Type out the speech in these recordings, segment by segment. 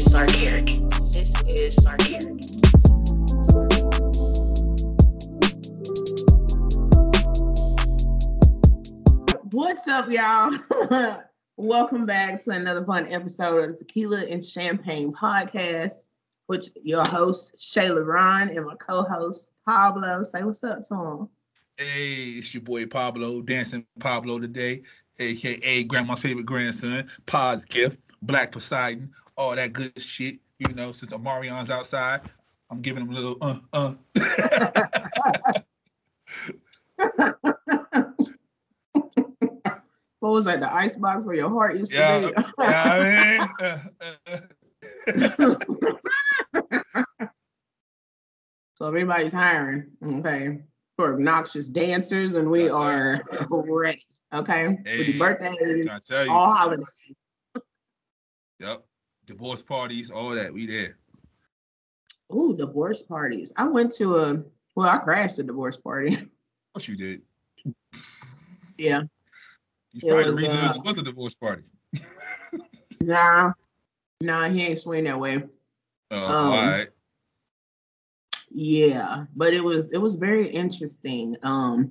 is Sark This is Sark What's up, y'all? Welcome back to another fun episode of the Tequila and Champagne podcast, which your host Shayla Ron and my co-host Pablo. Say what's up to him. Hey, it's your boy Pablo, dancing Pablo today, aka Grandma's favorite grandson, Pod's gift, Black Poseidon, all that good shit. You know, since Omarion's outside, I'm giving him a little uh uh. what was that? The ice box where your heart used yeah, to be. yeah, I mean, uh, uh, uh. so everybody's hiring, okay, for obnoxious dancers, and we are ready, okay, Hey, the birthdays, I tell you, all holidays. yep, divorce parties, all that, we there. Ooh, divorce parties. I went to a well, I crashed a divorce party. What you did? yeah. You probably the reason uh, it was a divorce party. Nah. Nah, he ain't swing that way. Oh, Um, all right. Yeah, but it was it was very interesting. Um,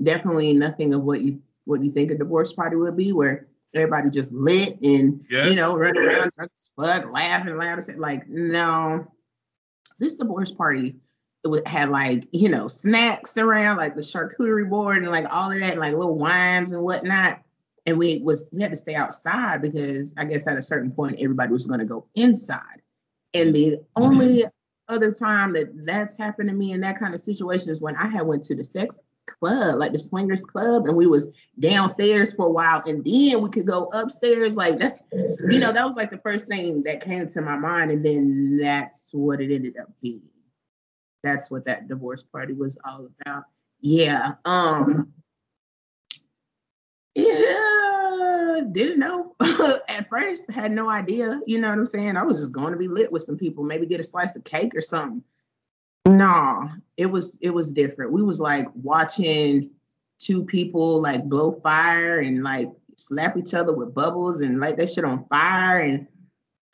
definitely nothing of what you what you think a divorce party would be, where everybody just lit and Yeah. you know running around drunk as fuck, laughing loud like no. This divorce party it would have like you know snacks around like the charcuterie board and like all of that and like little wines and whatnot. And we was we had to stay outside because I guess at a certain point everybody was going to go inside. And the only other time that that's happened to me in that kind of situation is when I had went to the sex club, like the swingers club, and we was downstairs for a while, and then we could go upstairs. Like that's, you know, that was like the first thing that came to my mind, and then that's what it ended up being. That's what that divorce party was all about. Yeah. Um. Yeah, didn't know at first. Had no idea. You know what I'm saying? I was just going to be lit with some people, maybe get a slice of cake or something. No, it was it was different. We was like watching two people like blow fire and like slap each other with bubbles and light that shit on fire and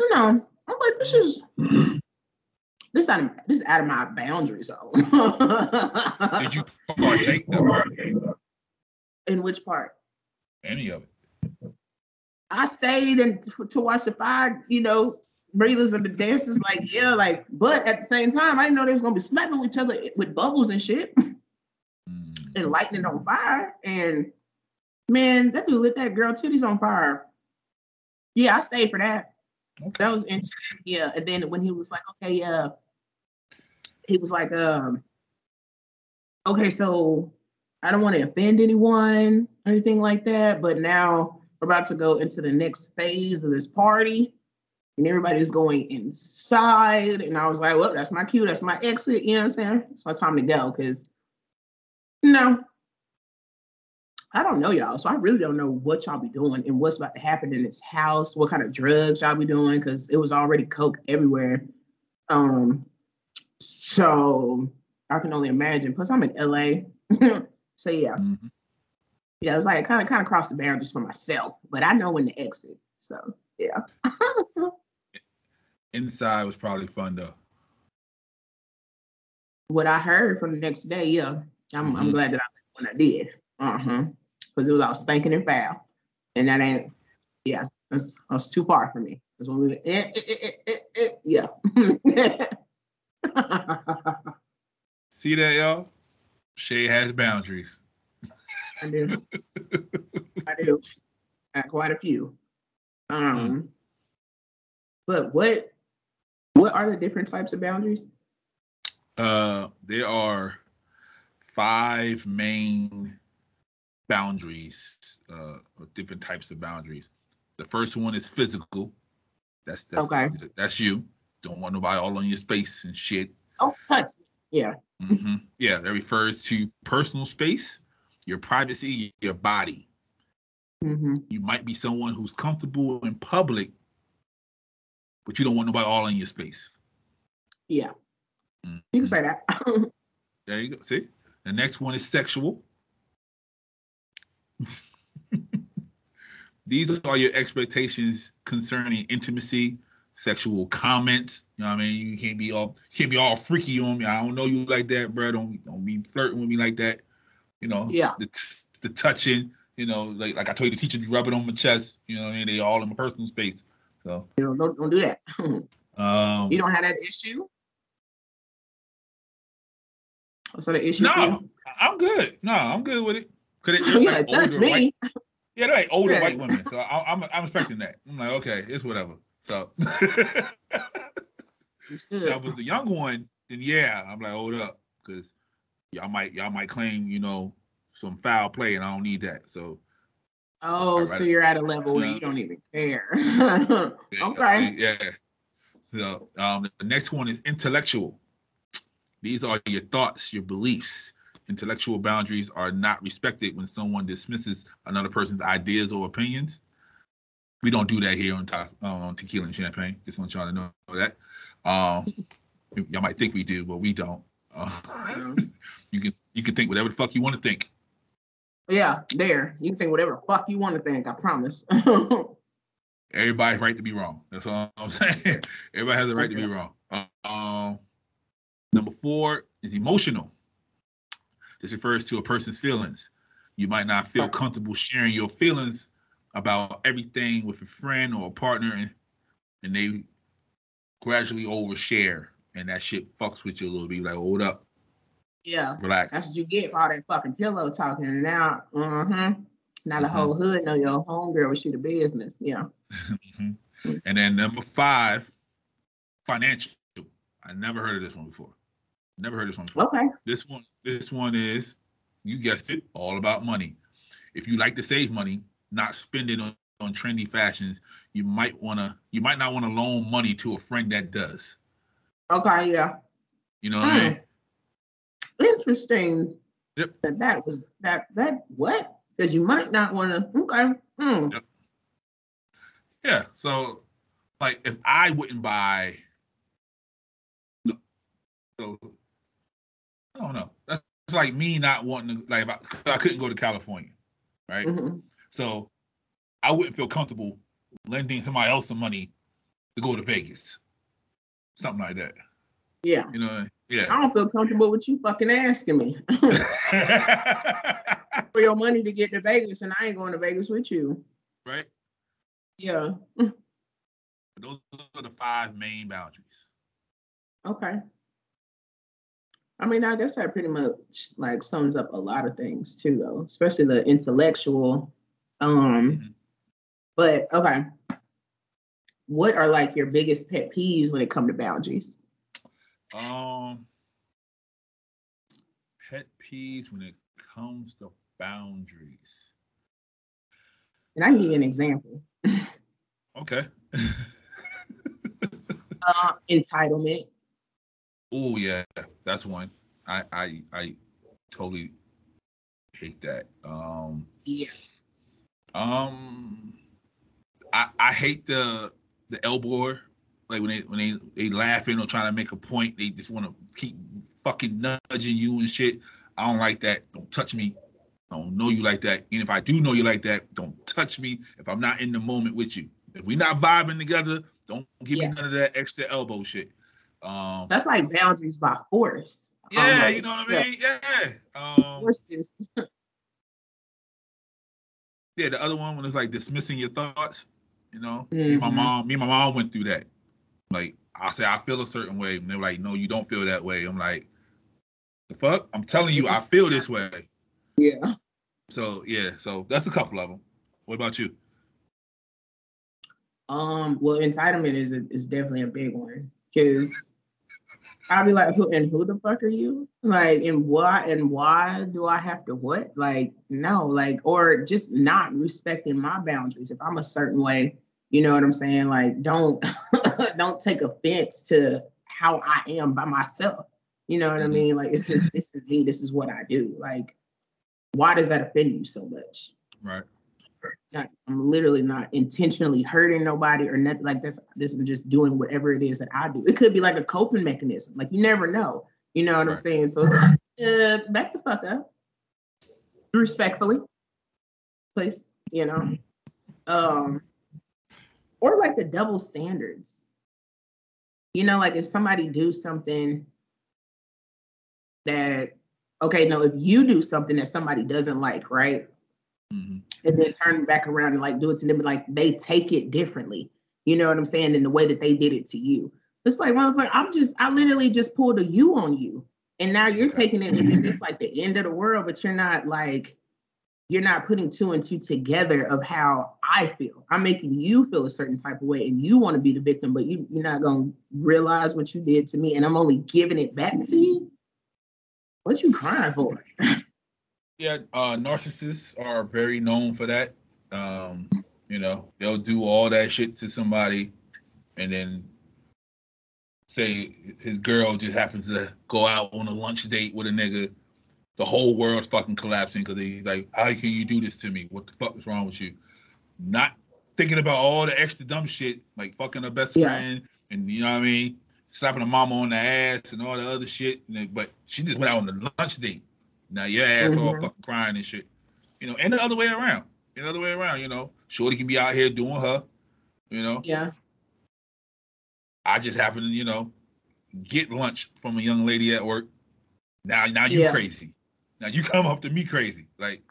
you know I'm like this is this out of this out of my boundary zone. Did you partake though? In which part? Any of it? I stayed and to watch the fire, you know, breathers and the dancers. Like, yeah, like, but at the same time, I didn't know they was gonna be slapping each other with bubbles and shit Mm. and lighting it on fire. And man, that dude lit that girl titties on fire. Yeah, I stayed for that. Okay. That was interesting. Yeah. And then when he was like, okay, uh, he was like, um, okay, so I don't want to offend anyone or anything like that, but now we're about to go into the next phase of this party. And everybody's going inside. And I was like, well, that's my cue. That's my exit. You know what I'm saying? It's my time to go. Cause no, I don't know y'all. So I really don't know what y'all be doing and what's about to happen in this house, what kind of drugs y'all be doing, because it was already coke everywhere. Um, so I can only imagine. Plus, I'm in LA. so yeah. Mhm. Yeah, it's like kind of kind of crossed the boundaries for myself, but I know when to exit. So yeah. Inside was probably fun though. what I heard from the next day, yeah, I'm I'm Mhm. glad that I when I did. Uh-huh. Because it was all spanking and foul. And that ain't yeah, that's that's too far for me. That's when we eh, eh, eh, eh, eh, eh, yeah. See that, y'all? Shay has boundaries. I do. I do. I got quite a few. Um but what what are the different types of boundaries? Uh, there are five main boundaries, uh, or different types of boundaries. The first one is physical. That's that's Okay. that's you. Don't want nobody all on your space and shit. Oh, touch. Yeah. hmm Yeah, that refers to personal space, your privacy, your body. hmm You might be someone who's comfortable in public, but you don't want nobody all in your space. Yeah. Mhm. You can say that. There you go. See? The next one is sexual. These are your expectations concerning intimacy, sexual comments. You know what I mean? You can't be all can't be all freaky on me. I don't know you like that, bro. Don't don't be flirting with me like that. You know, Yeah. the t- the touching. You know, like like I told you, the teacher be rubbing on my chest. You know, and they all in my personal space. So, You know, don't don't do that. um, you don't have that issue. What's that issue? no, I'm good. No, I'm good with it. Cause it, yeah, like touch older me. white- yeah, they're like older Yeah. white women. So I, I'm I'm expecting that. I'm like, okay, it's whatever. So that was the young one, then yeah, I'm like, hold up, because y'all might y'all might claim, you know, some foul play, and I don't need that. So Oh, All so you're at a level where Yeah. you don't even care. okay. yeah. So um, the next one is intellectual. These are your thoughts, your beliefs. Intellectual boundaries are not respected when someone dismisses another person's ideas or opinions. We don't do that here on, uh, on Tequila and Champagne. Just want y'all to know that. Um, y'all might think we do, but we don't. Uh, Um, you can you can think whatever the fuck you want to think. Yeah, there. You can think whatever the fuck you want to think. I promise. Everybody's right to be wrong. That's all I'm saying. Everybody has the right to be wrong. Um, number four is emotional. This refers to a person's feelings. You might not feel comfortable sharing your feelings about everything with a friend or a partner, and, and they gradually overshare, and that shit fucks with you a little bit. Like, hold up, yeah, that's what you get for all that fucking pillow talking. And now, uh-huh. Now the Mhm. whole hood know your homegirl was she the business. Yeah. Mhm. And then number five, financial. I never heard of this one before. Never heard this one before. Okay. This one, this one is, you guessed it, all about money. If you like to save money, not spend it on, on trendy fashions, you might wanna, you might not want to loan money to a friend that does. Okay, yeah. You know what I mean? Interesting. Yep. That that was that that what? Because you might not want to. Okay. Hmm. Yeah. So, like, if I wouldn't buy, so I don't know. That's like me not wanting to, like, if I, I couldn't go to California, right? Mhm. So I wouldn't feel comfortable lending somebody else some money to go to Vegas. Something like that. Yeah. You know, I don't feel comfortable with you fucking asking me for your money to get to Vegas, and I ain't going to Vegas with you. right? Yeah. Those are the five main boundaries. Okay. I mean, I guess that pretty much like sums up a lot of things too, though, especially the intellectual. Um, Mhm. but okay. What are like your biggest pet peeves when it comes to boundaries? Um, pet peeves when it comes to boundaries. And I can give you an example. Okay. Uh, entitlement. oh yeah, that's one. I I I totally hate that. Um. Yeah. Um, I I hate the the elbow like when they when they they laughing or trying to make a point. They just want to keep fucking nudging you and shit. I don't like that. Don't touch me. I don't know you like that. And if I do know you like that, don't touch me if I'm not in the moment with you. If we're not vibing together, don't give Yeah. me none of that extra elbow shit. Um, That's like boundaries by force. yeah, you know what I mean. Yeah. Um, Force is yeah, the other one when it's like dismissing your thoughts, you know. Me and my mom, me and my mom went through that. Like I say, I feel a certain way, and they're like, "No, you don't feel that way." I'm like, "The fuck?" I'm telling you, I feel this way. yeah. So yeah, so that's a couple of them. What about you? Um, well, entitlement is a, is definitely a big one because I'll be like, who and who the fuck are you? Like, and why and why do I have to what? Like, no, like, or just not respecting my boundaries. If I'm a certain way, you know what I'm saying? Like, don't don't take offense to how I am by myself. You know what I Mhm. mean? Like, it's just this is me. This is what I do. Like, why does that offend you so much? Right. not I'm literally not intentionally hurting nobody or nothing like this. This is just doing whatever it is that I do. It could be like a coping mechanism. Like you never know. You know what I'm saying? So it's like, uh, back the fuck up. Respectfully. Please. You know. Um or like the double standards. You know, like if somebody do something that okay, no, if you do something that somebody doesn't like, right? Mhm. And then turn back around and like do it to them, like they take it differently. You know what I'm saying? In the way that they did it to you. It's like, motherfucker, I'm just, I literally just pulled a you on you. And now you're taking it as if it's like the end of the world, but you're not like, you're not putting two and two together of how I feel. I'm making you feel a certain type of way and you want to be the victim, but you, you're not going to realize what you did to me and I'm only giving it back to you. What you crying for? Yeah, uh, narcissists are very known for that. Um, you know, they'll do all that shit to somebody, and then say his girl just happens to go out on a lunch date with a nigga. The whole world's fucking collapsing because he's like, "How can you do this to me? What the fuck is wrong with you?" Not thinking about all the extra dumb shit like fucking her best Yeah. friend, and you know what I mean, slapping her mama on the ass and all the other shit. But she just went out on the lunch date. Now your ass all Mhm. fucking crying and shit. You know, and the other way around. The other way around, you know. Shorty can be out here doing her, you know. Yeah. I just happen to, you know, get lunch from a young lady at work. Now now you Yeah. crazy. Now you come up to me crazy. Like,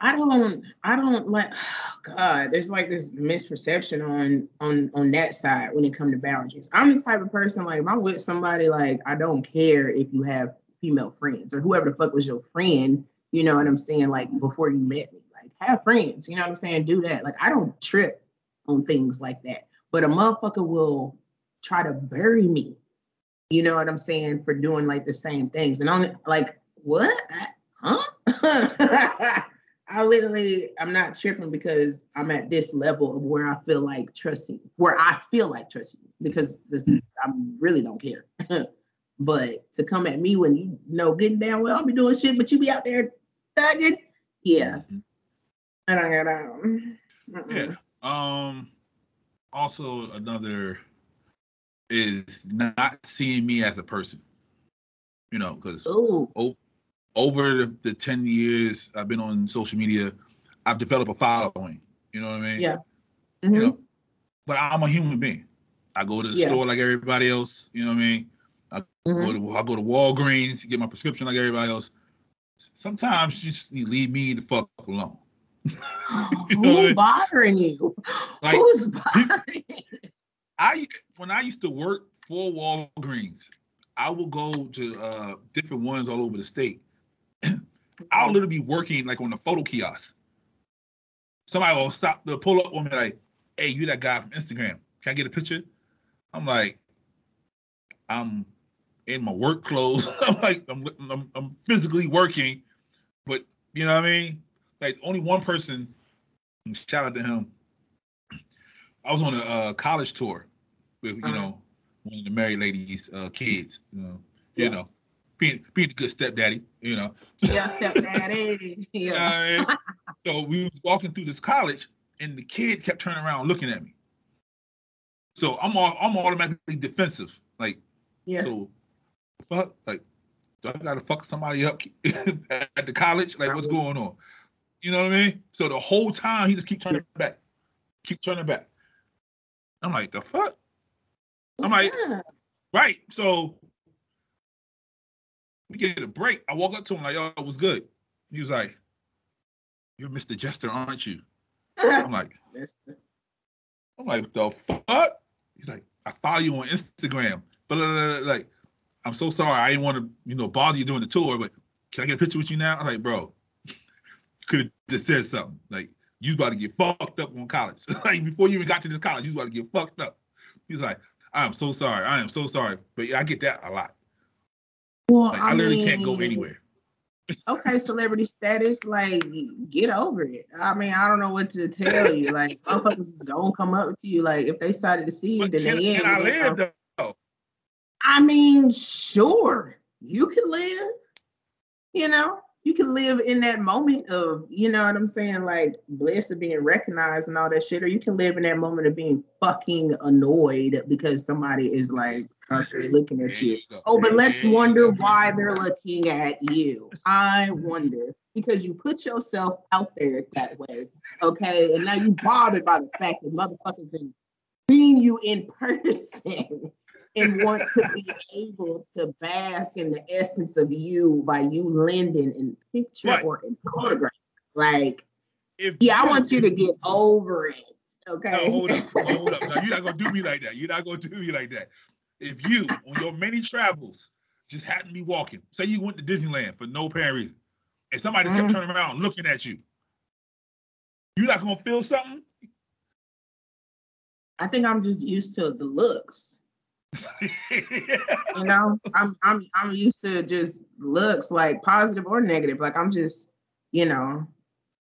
I don't I don't like God, there's like this misperception on on on that side when it comes to boundaries. I'm the type of person like if I'm with somebody, like I don't care if you have female friends or whoever the fuck was your friend, you know what I'm saying? Like before you met me. Like have friends, you know what I'm saying? Do that. Like I don't trip on things like that. But a motherfucker will try to bury me. You know what I'm saying? For doing like the same things. And I'm like, what? Huh? I literally, I'm not tripping because I'm at this level of where I feel like trusting, where I feel like trusting because this, I really don't care. but to come at me when you know good and damn well I'll be doing shit, but you be out there thugging, yeah. I don't get um, yeah. Um also another is not seeing me as a person. You know, because Oh, over the, the 10 years I've been on social media, I've developed a following. You know what I mean? Yeah. You mhm. know, but I'm a human being. I go to the Yeah. store like everybody else. You know what I mean? Mhm. Go to, I go to Walgreens get my prescription like everybody else. Sometimes you just need to leave me the fuck alone. You know I Who's mean? bothering you? Like, Who's bothering you? I when I used to work for Walgreens, I would go to uh, different ones all over the state. I'll literally be working like on the photo kiosk. Somebody will stop the pull up on me like, "Hey, you that guy from Instagram? Can I get a picture?" I'm like, I'm in my work clothes. I'm like, I'm, I'm I'm physically working, but you know what I mean? Like only one person. Shout out to him. I was on a uh, college tour with you Uh-huh. know one of the married ladies' uh, kids. You know, Yeah. you know, being being a good stepdaddy. You know, Yeah, stepdaddy. Yeah. mean? So we was walking through this college, and the kid kept turning around looking at me. So I'm all, I'm automatically defensive. Like, Yeah. so fuck, like, do I gotta fuck somebody up at the college? Like, what's going on? You know what I mean? So the whole time he just keep turning back, keep turning back. I'm like, the fuck? I'm like, Yeah. right. So we get a break. I walk up to him like, yo, it was good. He was like, You're Mr. Jester, aren't you? I'm like, I'm like, the fuck? He's like, I follow you on Instagram. But like, I'm so sorry. I didn't want to, you know, bother you during the tour, but can I get a picture with you now? I'm like, bro, could have just said something. Like, you about to get fucked up on college. like before you even got to this college, you about to get fucked up. He's like, I am so sorry. I am so sorry. But yeah, I get that a lot. Well, Like I, literally can't go anywhere. Okay, celebrity status, like get over it. I mean, I don't know what to tell you. Like, motherfuckers is gonna come up to you. Like, if they started to see you, But then can, they can. I live though? I mean, sure, you can live. You know, you can live in that moment of, you know what I'm saying, like blessed of being recognized and all that shit, or you can live in that moment of being fucking annoyed because somebody is like constantly looking at you. Oh, but let's wonder why they're looking at you. I wonder because you put yourself out there that way, okay? And now you bothered by the fact that motherfuckers been seeing you in person and want to be able to bask in the essence of you by you lending in picture Right. or in photograph. Like, If yeah, I want you to get over it. Okay. No, hold up, hold up. Now, you're not gonna do me like that. You're not gonna do me like that. If you, on your many travels, just happened to be walking, say you went to Disneyland for no apparent reason, and somebody kept Mhm. turning around looking at you, you're not gonna feel something. I think I'm just used to the looks. You know, I'm I'm I'm used to just looks like positive or negative. Like I'm just, you know,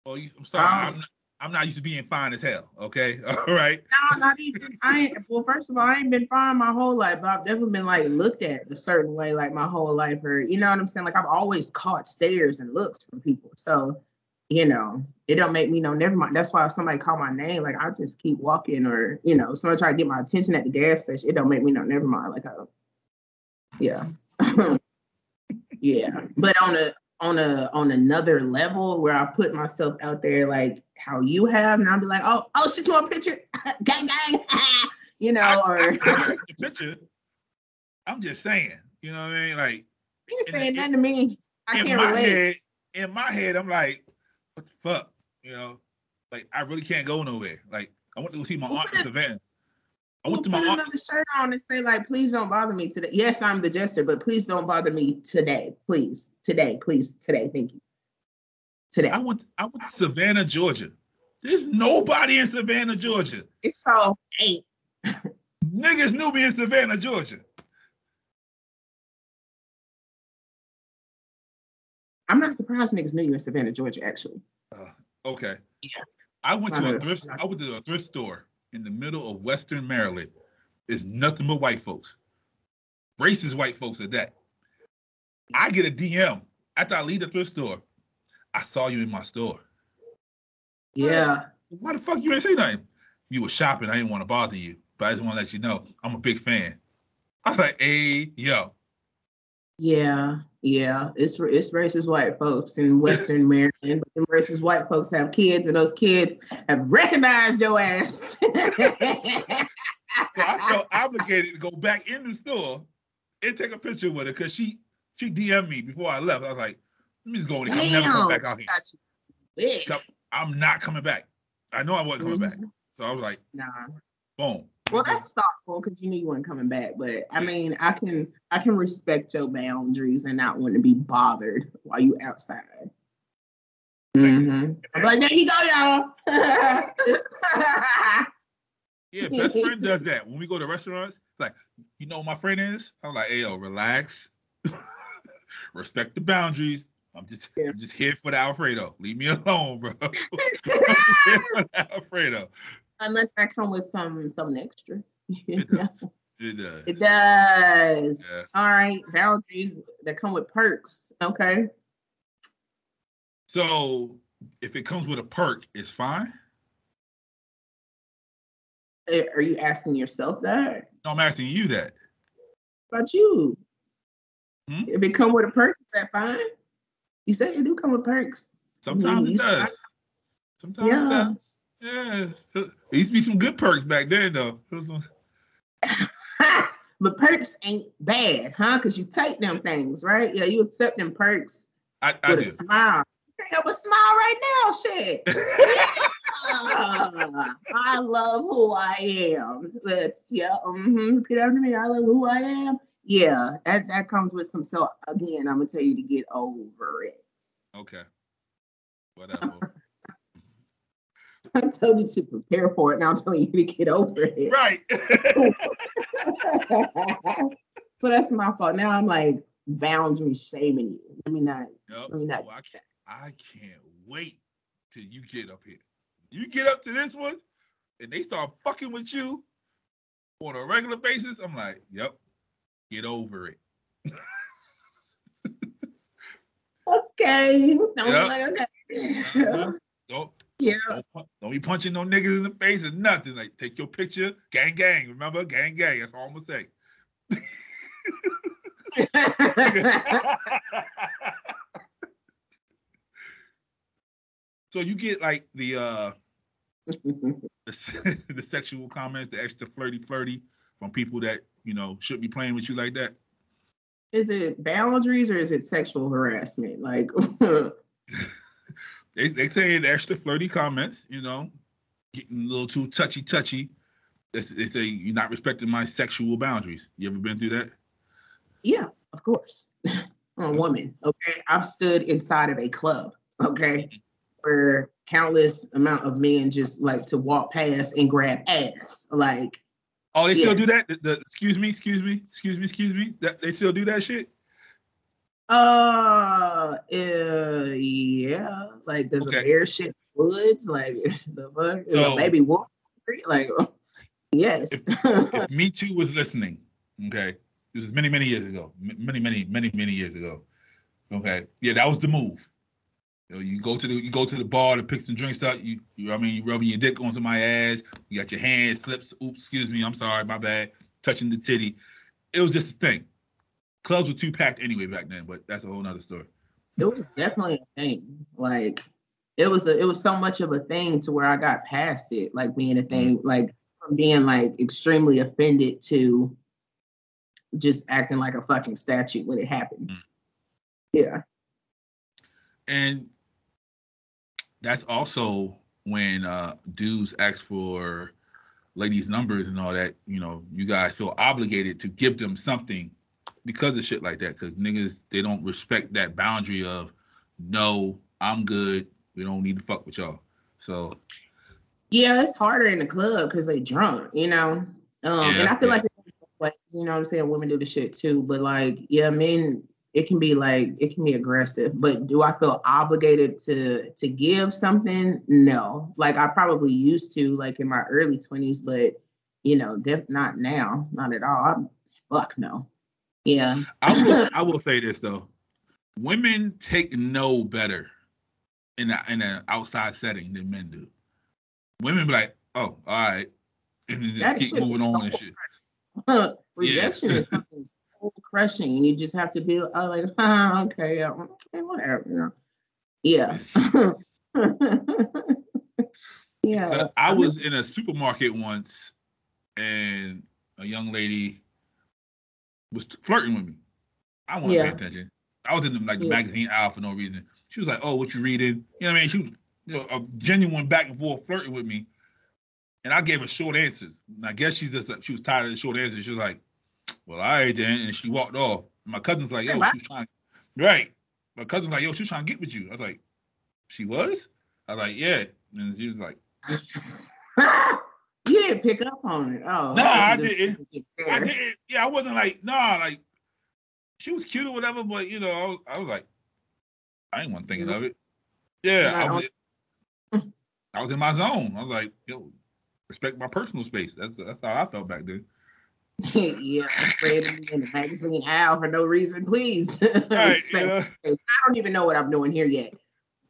well, you, I'm sorry, Um, I'm not, I'm not used to being fine as hell. Okay, all right. no, not even. I ain't. Well, first of all, I ain't been fine my whole life, but I've never been like looked at a certain way like my whole life, or you know what I'm saying. Like I've always caught stares and looks from people. So, you know, it don't make me know. Never mind. That's why if somebody call my name, like I just keep walking, or you know, somebody try to get my attention at the gas station. It don't make me know. Never mind. Like I, yeah, yeah. But on a on a on another level where I put myself out there like how you have, and I'll be like, oh, oh shit, you want a picture? gang gang, you know, I, or I, I the picture. I'm just saying, you know what I mean? Like in saying the- nothing to me. I in can't my relate. head, in my head, I'm like, what the fuck? You know, like I really can't go nowhere. Like I went to go see my Well, aunt in Savannah. I We'll went to put my another aunt's. shirt on and say like, please don't bother me today. Yes, I'm the jester, but please don't bother me today. Please, today, please, today. Thank you. Today. I went. I went to Savannah, Georgia. There's nobody in Savannah, Georgia. It's all eight. Niggas knew me in Savannah, Georgia. I'm not surprised niggas knew you in Savannah, Georgia. Actually, uh, Okay. Yeah. I went to a a- thrift. I went to a thrift store in the middle of Western Maryland. It's nothing but white folks. Racist white folks at that. I get a DM after I leave the thrift store. I saw you in my store. yeah. Why the fuck you ain't say nothing? You were shopping. I didn't want to bother you, but I just want to let you know I'm a big fan. I was like, hey, yo. Yeah, yeah, it's it's racist white folks in Western Maryland, but the racist white folks have kids, and those kids have recognized your ass. So I felt obligated to go back in the store and take a picture with her because she she DM'd me before I left. I was like, let me just go in. I'm never coming back out here. got you big. Come- I'm not coming back. I know I wasn't coming back. Mhm. So I was like, Nah. boom. Well, that's thoughtful because you knew you weren't coming back. But I mean, I can I can respect your boundaries and not want to be bothered while you outside. Mhm. I'm like, there you go, y'all. Yeah, best friend does that. When we go to restaurants, it's like, you know who my friend is? I'm like, hey yo, relax. Respect the boundaries. I'm just Yeah. I'm just here for the Alfredo. Leave me alone, bro. I'm here for the Alfredo. Unless I come with some something extra. It does. It does. It does. Yeah. All right. Boundaries that come with perks. Okay. So if it comes with a perk, it's fine. Eh, Are you asking yourself that? No, I'm asking you that. What about you? Hmm? If it come with a perk, is that fine? You said it do come with perks. Sometimes it does. Sometimes it does. Yes. There used to be some good perks back then, though. Some- but perks ain't bad, huh? Because you take them things, right? Yeah, you accept them perks I, I with do. a smile. You can't help but smile right now, shit. Ah, I love who I am. Let's yeah, mm-hmm. repeat after me. I love who I am. Yeah, that that comes with some. So again, I'm gonna tell you to get over it. okay. Whatever. I told you to prepare for it. Now I'm telling you to get over it. right. so that's my fault. Now I'm like boundary shaming you. Let me not. Yup. Let me not. Oh, I can't. I can't wait till you get up here. You get up to this one, and they start fucking with you on a regular basis. I'm like, yep. Get over it. Okay. Yeah. like, okay. Uh-huh. Don't Yeah. don't, don't be punching no niggas in the face or nothing. Like take your picture, gang gang. Remember, gang gang. That's all I'm gonna say. so you get like the uh the, the sexual comments, the extra flirty flirty from people that you know should be playing with you like that? Is it boundaries or is it sexual harassment? Like, They they saying extra flirty comments, you know, getting a little too touchy touchy. They, they say you're not respecting my sexual boundaries. You ever been through that? yeah, of course. I'm a woman. Okay. I've stood inside of a club. Okay. Where countless amount of men just like to walk past and grab ass. Like, Oh, they still do that? The, the- excuse me, excuse me, excuse me, excuse me. That they still do that shit? uh, uh yeah. Like, there's Okay. a bear shit in the woods. Like, the fuck? So- baby wolf? Like, yes. if Me Too was listening, okay, this is many, many years ago, many, many, many, many years ago. Okay, yeah, that was the move. You know, you go to the you go to the bar to pick some drinks up. You, you I mean, you rubbing your dick on somebody's ass. You got your hand slips. Oops, excuse me, I'm sorry, my bad. Touching the titty. It was just a thing. Clubs were too packed anyway back then, but that's a whole nother story. it was definitely a thing. Like it was a it was so much of a thing to where I got past it, like being a mm. thing, like from being like extremely offended to just acting like a fucking statue when it happens. Mm. Yeah. And that's also when uh dudes ask for ladies' numbers and all that, you know, you guys feel obligated to give them something because of shit like that. Cause niggas, they don't respect that boundary of no, I'm good. We don't need to fuck with y'all. So Yeah, it's harder in the club because they drunk, you know. Um, and I feel yeah. like like you know what I'm saying, women do the shit too, but like yeah, men it can be like it can be aggressive. But do I feel obligated to to give something? No. Like I probably used to like in my early 20s, but you know, def- not now, not at all. I'm, fuck no. Yeah. I will I will say this though. Women take no better in a, in an outside setting than men do. Women be like, oh, all right. And then just keep moving on and so shit. Rejection is something so crushing, and you just have to be uh, like, oh, okay, yeah, okay, whatever, you know. Yeah. yeah. I was in a supermarket once, and a young lady was flirting with me. I want to pay attention. I was in the, like the Yeah. magazine aisle for no reason. She was like, "Oh, what you reading?" You know what I mean? She was you know, a genuine back and forth flirting with me, and I gave her short answers. And I guess she's just she was tired of the short answers. She was like, "Well, I didn't. and she walked off. My cousin's like, "Yo, bye. trying." Right. My cousin's like, "Yo, she's trying to get with you." I was like, "She was?" I was like, "Yeah," and she was like. you didn't pick up on it. Oh, Nah, I didn't. I didn't. Yeah, I wasn't like, nah, like she was cute or whatever, but you know, I was, I was like, I ain't one thinking of it. Yeah, I was. I was in my zone. I was like, yo, respect my personal space. That's that's how I felt back then. yeah, afraid to be in the magazine aisle for no reason, please. Right, Respect you know? I don't even know what I'm doing here yet.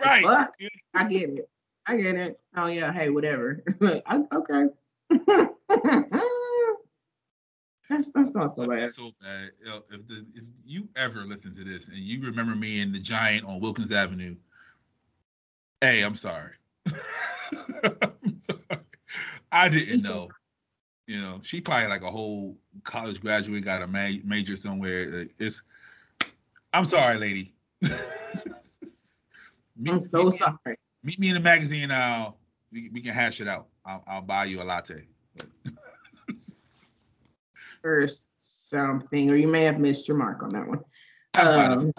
Right. fuck? Yeah. I get it. I get it. Oh yeah, hey, whatever. I, okay. that's that's not so bad. it's so bad. If the if you ever listen to this and you remember me and the Giant on Wilkens Avenue, hey, I'm sorry. I'm sorry. I didn't know. You know, she probably like a whole college graduate, got a ma- major somewhere. It's. I'm sorry, lady. Meet- I'm so meet me- sorry. Meet me in the magazine aisle. We, we can hash it out. I'll, I'll buy you a latte. Or something, or you may have missed your mark on that one. I might have. Um,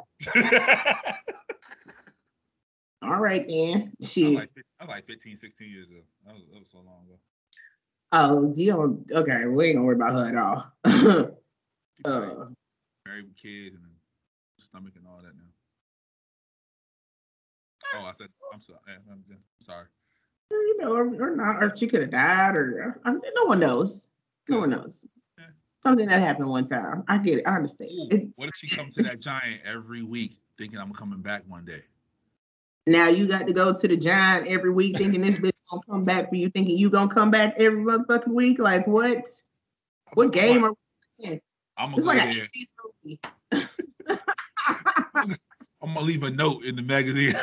all right then. She. I like, I like 15, 16 years ago. That was, that was so long ago. Oh, you don't. Okay, we ain't gonna worry about her at all. Uh, married with kids and stomach and all that now. Oh, I said I'm sorry. I'm, I'm sorry. you know, or, or not, or she could have died, or uh, no one knows. No one knows. Yeah. Something that happened one time. I get it. I understand. Ooh, what if she come to that giant every week thinking I'm coming back one day? now you got to go to the giant every week, thinking this bitch gonna come back for you, thinking you gonna come back every motherfucking week. Like what? What game are? I'm gonna It's like an movie. I'm gonna leave a note in the magazine.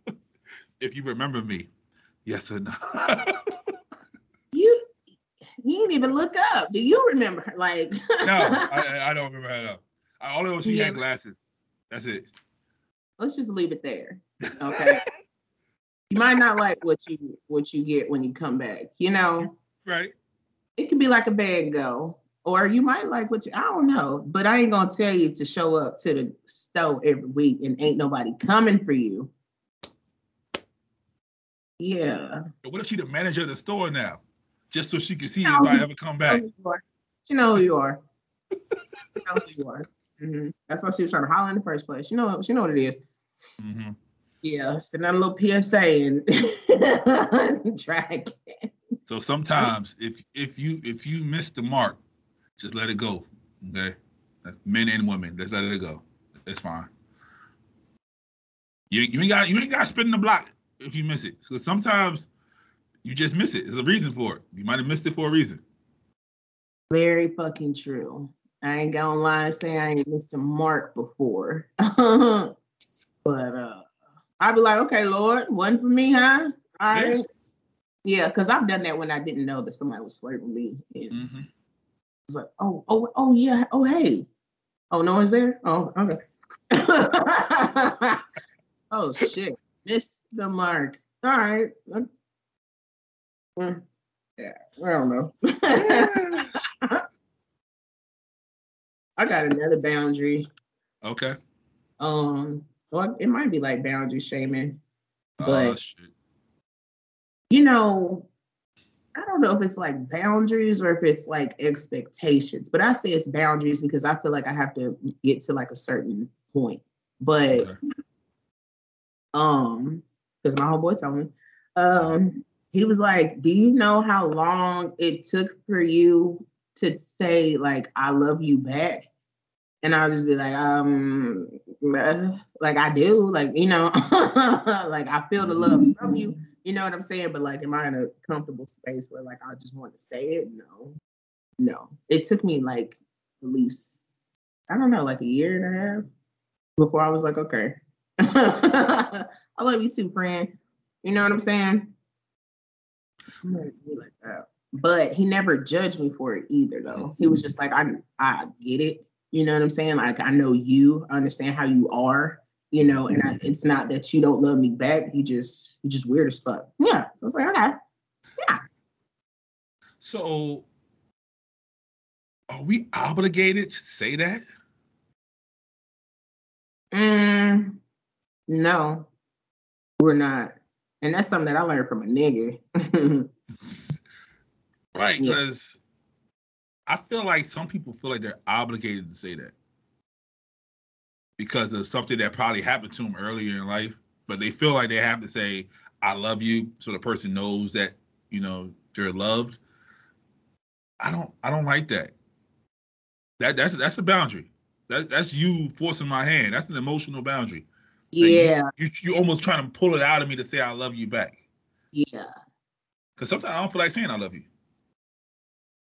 if you remember me, yes or no. You, you didn't even look up. Do you remember? Like, No, I, I don't remember her though. I only know she Yeah. had glasses. That's it. let's just leave it there. Okay. You might not like what you what you get when you come back. You know, Right. it could be like a bad go, or you might like what you. I don't know, but I ain't gonna tell you to show up to the store every week and ain't nobody coming for you. Yeah. But what if she the manager of the store now? Just so she can see if I ever come back. You know who you are. You know who you are. you know who you are. Mhm. That's why she was trying to holler in the first place. You know, she know what it is. hmm Yeah, send out a little PSA and try again. So sometimes if if you if you miss the mark, just let it go. Okay. Men and women, just let it go. It's fine. You, you ain't got you ain't got to spin the block if you miss it. Because sometimes you just miss it. There's a reason for it. You might have missed it for a reason. Very fucking true. I ain't gonna lie and say I ain't missed a mark before. but uh I'd be like, okay, Lord, one for me, huh? All Yeah. right. Yeah, because I've done that when I didn't know that somebody was flirting with me. And hmm I was like, oh, oh, oh yeah, oh hey. Oh, no one's there? Oh, okay. oh shit. Missed the mark. All right. Mm, Yeah, I don't know. I got another boundary. Okay. Um, well, it might be like boundary shaming. Oh But- shit. You know, I don't know if it's like boundaries or if it's like expectations, but I say it's boundaries because I feel like I have to get to like a certain point. But um, because my homeboy told me, um, he was like, Do you know how long it took for you to say like I love you back? And I'll just be like, um, like I do, like you know, like I feel the love from you. You know what I'm saying? But like, am I in a comfortable space where like I just want to say it? No, no. It took me like at least I don't know, like a year and a half before I was like, okay, I love you too, friend. You know what I'm saying? I'm like that. But he never judged me for it either, though. He was just like, I, I get it. You know what I'm saying? Like, I know you, I understand how you are, you know, and I, it's not that you don't love me back. You just, you just weird as fuck. Yeah. So I was like, okay. Yeah. So are we obligated to say that? Mm, no, we're not. And that's something that I learned from a nigga. Right, Yeah. I feel like some people feel like they're obligated to say that because of something that probably happened to them earlier in life, but they feel like they have to say "I love you" so the person knows that you know they're loved. I don't, I don't like that. That that's that's a boundary. That that's you forcing my hand. That's an emotional boundary. Like, you- yeah, you you almost trying to pull it out of me to say I love you back. yeah. Because sometimes I don't feel like saying I love you.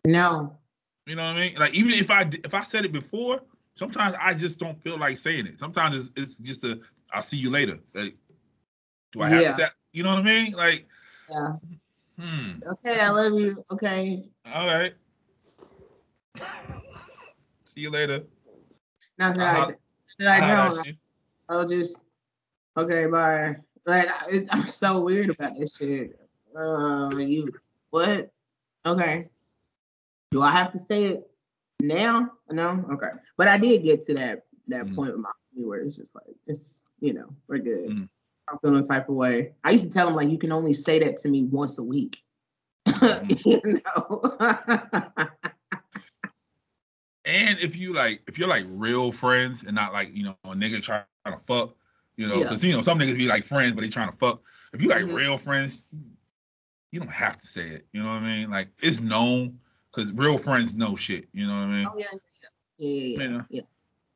No, You know what I mean? Like even if I if I said it before, sometimes I just don't feel like saying it. Sometimes it's, it's just a I'll see you later. Like, do I have Yeah. to say? You know what I mean? Like, yeah. hmm. Okay, I love you. Okay. All right. see you later. Not that Uh-huh. I, that I Holla don't. at you. I'll just okay, bye. Like I, I'm so weird about this shit. Uh, you what? Okay. Do I have to say it now? No. Okay. But I did get to that that Mm. point with my where it's just like it's you know we're good. Mm. I'm feeling a type of way. I used to tell them like you can only say that to me once a week. Mm. you know. And if you like, if you're like real friends and not like you know a nigga trying to fuck, you know, Yeah. because you know some niggas be like friends but they trying to fuck. If you like Mhm. real friends, you don't have to say it. You know what I mean? Like it's known because real friends know shit. You know what I mean? oh yeah, yeah, yeah, yeah, yeah.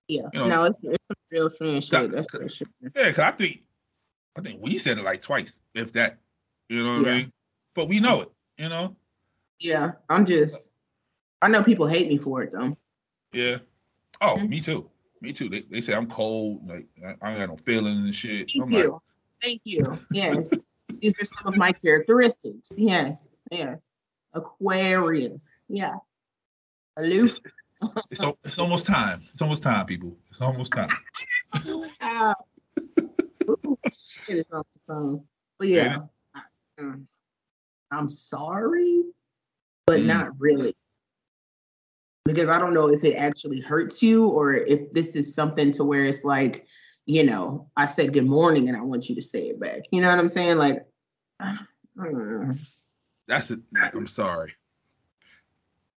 yeah. You know, no, it's it's some real friend shit. That's for sure. Yeah, because I think I think we said it like twice, if that. You know what. I mean? But we know it. You know? Yeah, I'm just. I know people hate me for it though. Yeah. Oh, Mhm. me too. Me too. They, they say I'm cold. Like I, I ain't got no feelings and shit. Thank I'm you. like, Thank you. Yes, these are some of my characteristics. Yes, yes. Aquarius. Yes. Aloof. It's, it's, it's almost time. It's almost time, people. It's almost time. Ah. Ooh, shit, it's on the song. But yeah, I, mm, I'm sorry, but Mm. not really. Because I don't know if it actually hurts you or if this is something to where it's like, you know, I said good morning and I want you to say it back. You know what I'm saying? Like, mm, That's it. I'm sorry.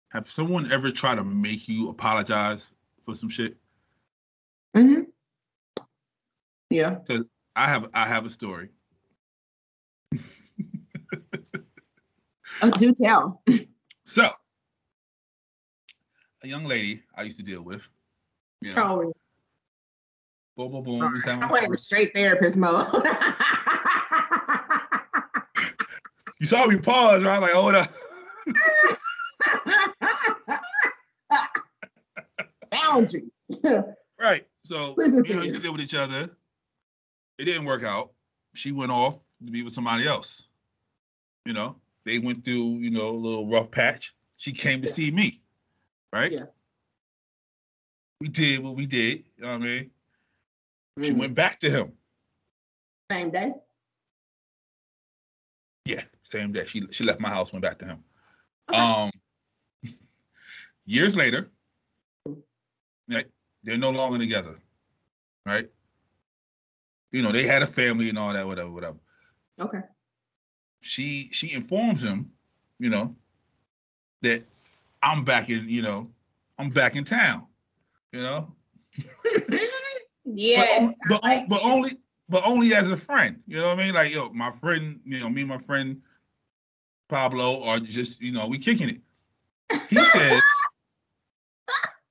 Have someone ever tried to make you apologize for some shit? mhm. yeah. Because I have I have a story. Oh, do tell. So, a young lady I used to deal with. You know, Oh, boom, boom, boom. sorry. I went in straight therapist mode. You saw me pause, right? Like, hold up. Boundaries. Right. So Listen you know, used deal with each other. It didn't work out. She went off to be with somebody else. You know, they went through, you know, a little rough patch. She came to Yeah. see me. Right? Yeah. We did what we did. You know what I mean? She Mm. went back to him. Same day. Yeah, same day. She she left my house, went back to him. Okay. Um years later, right, they're no longer together. Right? You know, they had a family and all that, whatever, whatever. Okay. she she informs him, you know, that I'm back in, you know, I'm back in town, you know. yes. But, on- but, on- but only but only as a friend, you know what I mean? Like yo, my friend, you know, me and my friend Pablo are just, you know, we kicking it. He says,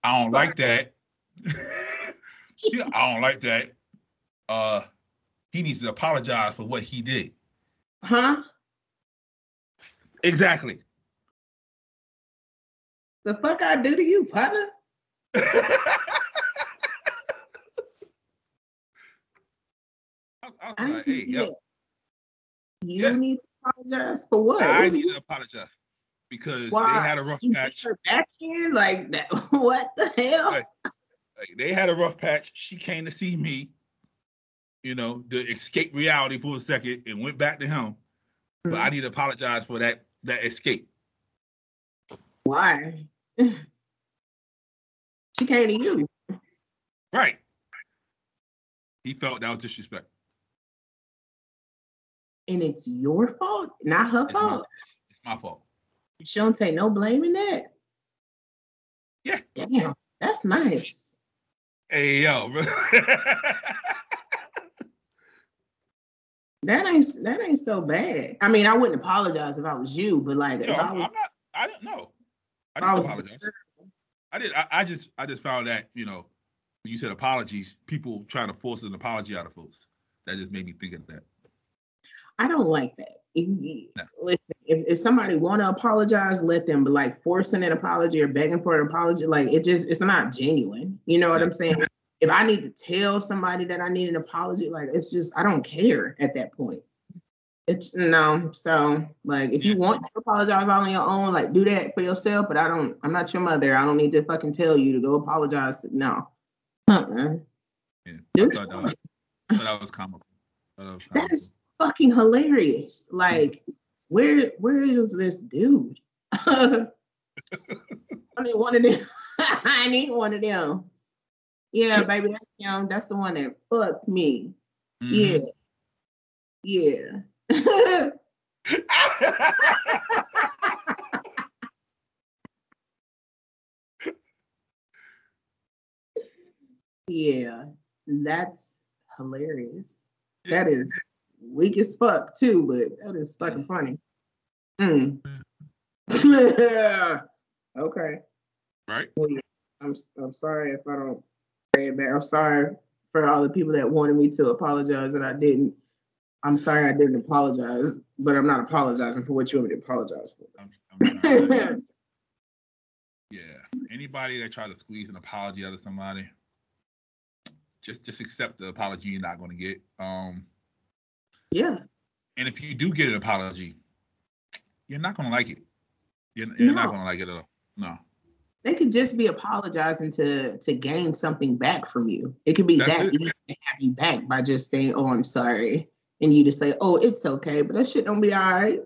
I don't like that. I don't like that. Uh he needs to apologize for what he did. Huh? Exactly. The fuck I do to you, partner? I, I like, hey, yo, You Yeah. need to apologize for what? I What need did to apologize because Why? they had a rough patch. back in like that? What the hell? Right. Like, they had a rough patch. She came to see me, you know, to escape reality for a second and went back to him. But Mm-hmm. I need to apologize for that that escape. Why? she came to you. Right. He felt that was disrespect. And it's your fault, not her It's my, fault. it's my fault. She don't take no blame in that. Yeah. Damn, that's nice. Hey yo. That ain't that ain't so bad. I mean, I wouldn't apologize if I was you, but like Yo, I I'm, was, I'm not. I didn't know. I I didn't was apologize. I did. I, I just. I just found that you know, when you said apologies, people trying to force an apology out of folks. That just made me think of that. I don't like that. No. Listen, if, if somebody want to apologize, let them. But like forcing an apology or begging for an apology, like it just it's not genuine. You know what. I'm saying? If I need to tell somebody that I need an apology, like it's just I don't care at that point. It's no. So like if you want to apologize all on your own, like do that for yourself. But I don't. I'm not your mother. I don't need to fucking tell you to go apologize. No. Uh-uh. Yeah, I thought that want. was, thought that was comical. That was comical. is fucking hilarious. Like, where where is this dude? I need one of them. I need one of them. Yeah, baby, that's him. That's the one that fucked me. Mhm. Yeah. Yeah. yeah. That's hilarious. That is weak as fuck too, but that is fucking funny. Mm. okay. right? I'm I'm sorry if I don't say it back. I'm sorry for all the people that wanted me to apologize and I didn't. I'm sorry I didn't apologize, but I'm not apologizing for what you want me to apologize for. I'm, I'm yeah. Anybody that tries to squeeze an apology out of somebody, just just accept the apology you're not going to get. Um, yeah. and if you do get an apology, you're not going to like it. You're, you're not gonna like it at all. No. They could just be apologizing to to gain something back from you. It could be That's that it. easy to have you back by just saying, "Oh, I'm sorry," and you just say, "Oh, it's okay," but that shit don't be all right.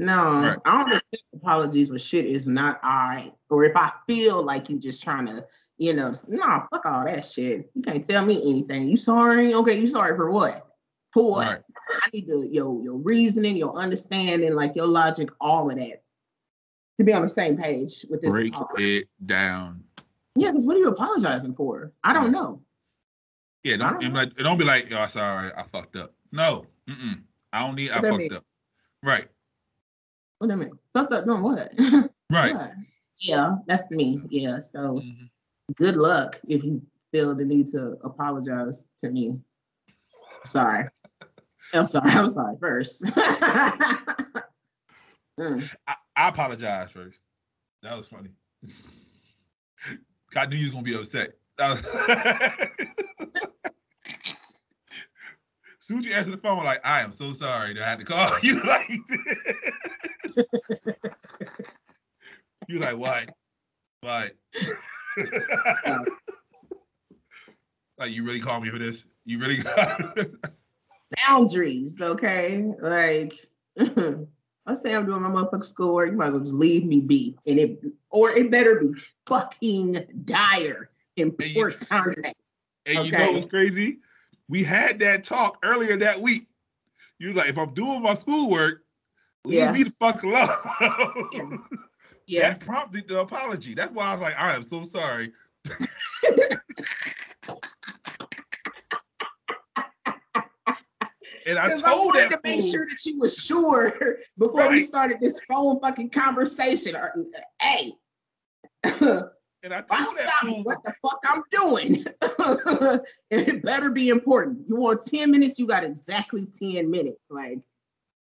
No, Right. I don't accept apologies when shit is not all right, or if I feel like you just trying to, you know, nah, fuck all that shit. You can't tell me anything. You sorry? Okay, you sorry for what? For? Right. I need to your your reasoning, your understanding, like your logic, all of that, to be on the same page with this. Break apology. it down. Yeah, because what are you apologizing for? I don't know. Yeah, I don't, don't know. like, don't be like, yo, sorry, I fucked up. No, mm-mm. I don't need. I What that fucked mean? up. Right, What do you mean? Fucked up doing what? right. What? Yeah, that's me. Yeah. So Mhm. good luck if you feel the need to apologize to me. Sorry. I'm sorry. I'm sorry first. Mm. I, I apologize first. That was funny. I knew you was gonna be upset. Soon as you answered the phone, like, I am so sorry that I had to call you like You like what? What? like you really called me for this? You really Boundaries, okay? Like, let's say I'm doing my motherfucking schoolwork. You might as well just leave me be, and it or it better be fucking dire important contact. And you know Okay. what's crazy? We had that talk earlier that week. You like, if I'm doing my schoolwork, leave Yeah. me the fuck alone. Yeah. That prompted the apology. That's why I was like, I am so sorry. and I Because I wanted that to make fool- sure that you were sure before we started this phone fucking conversation. Or, hey, and I told I that stop fool, what the fuck I'm doing, and it better be important. You want 10 minutes, you got exactly 10 minutes. Like,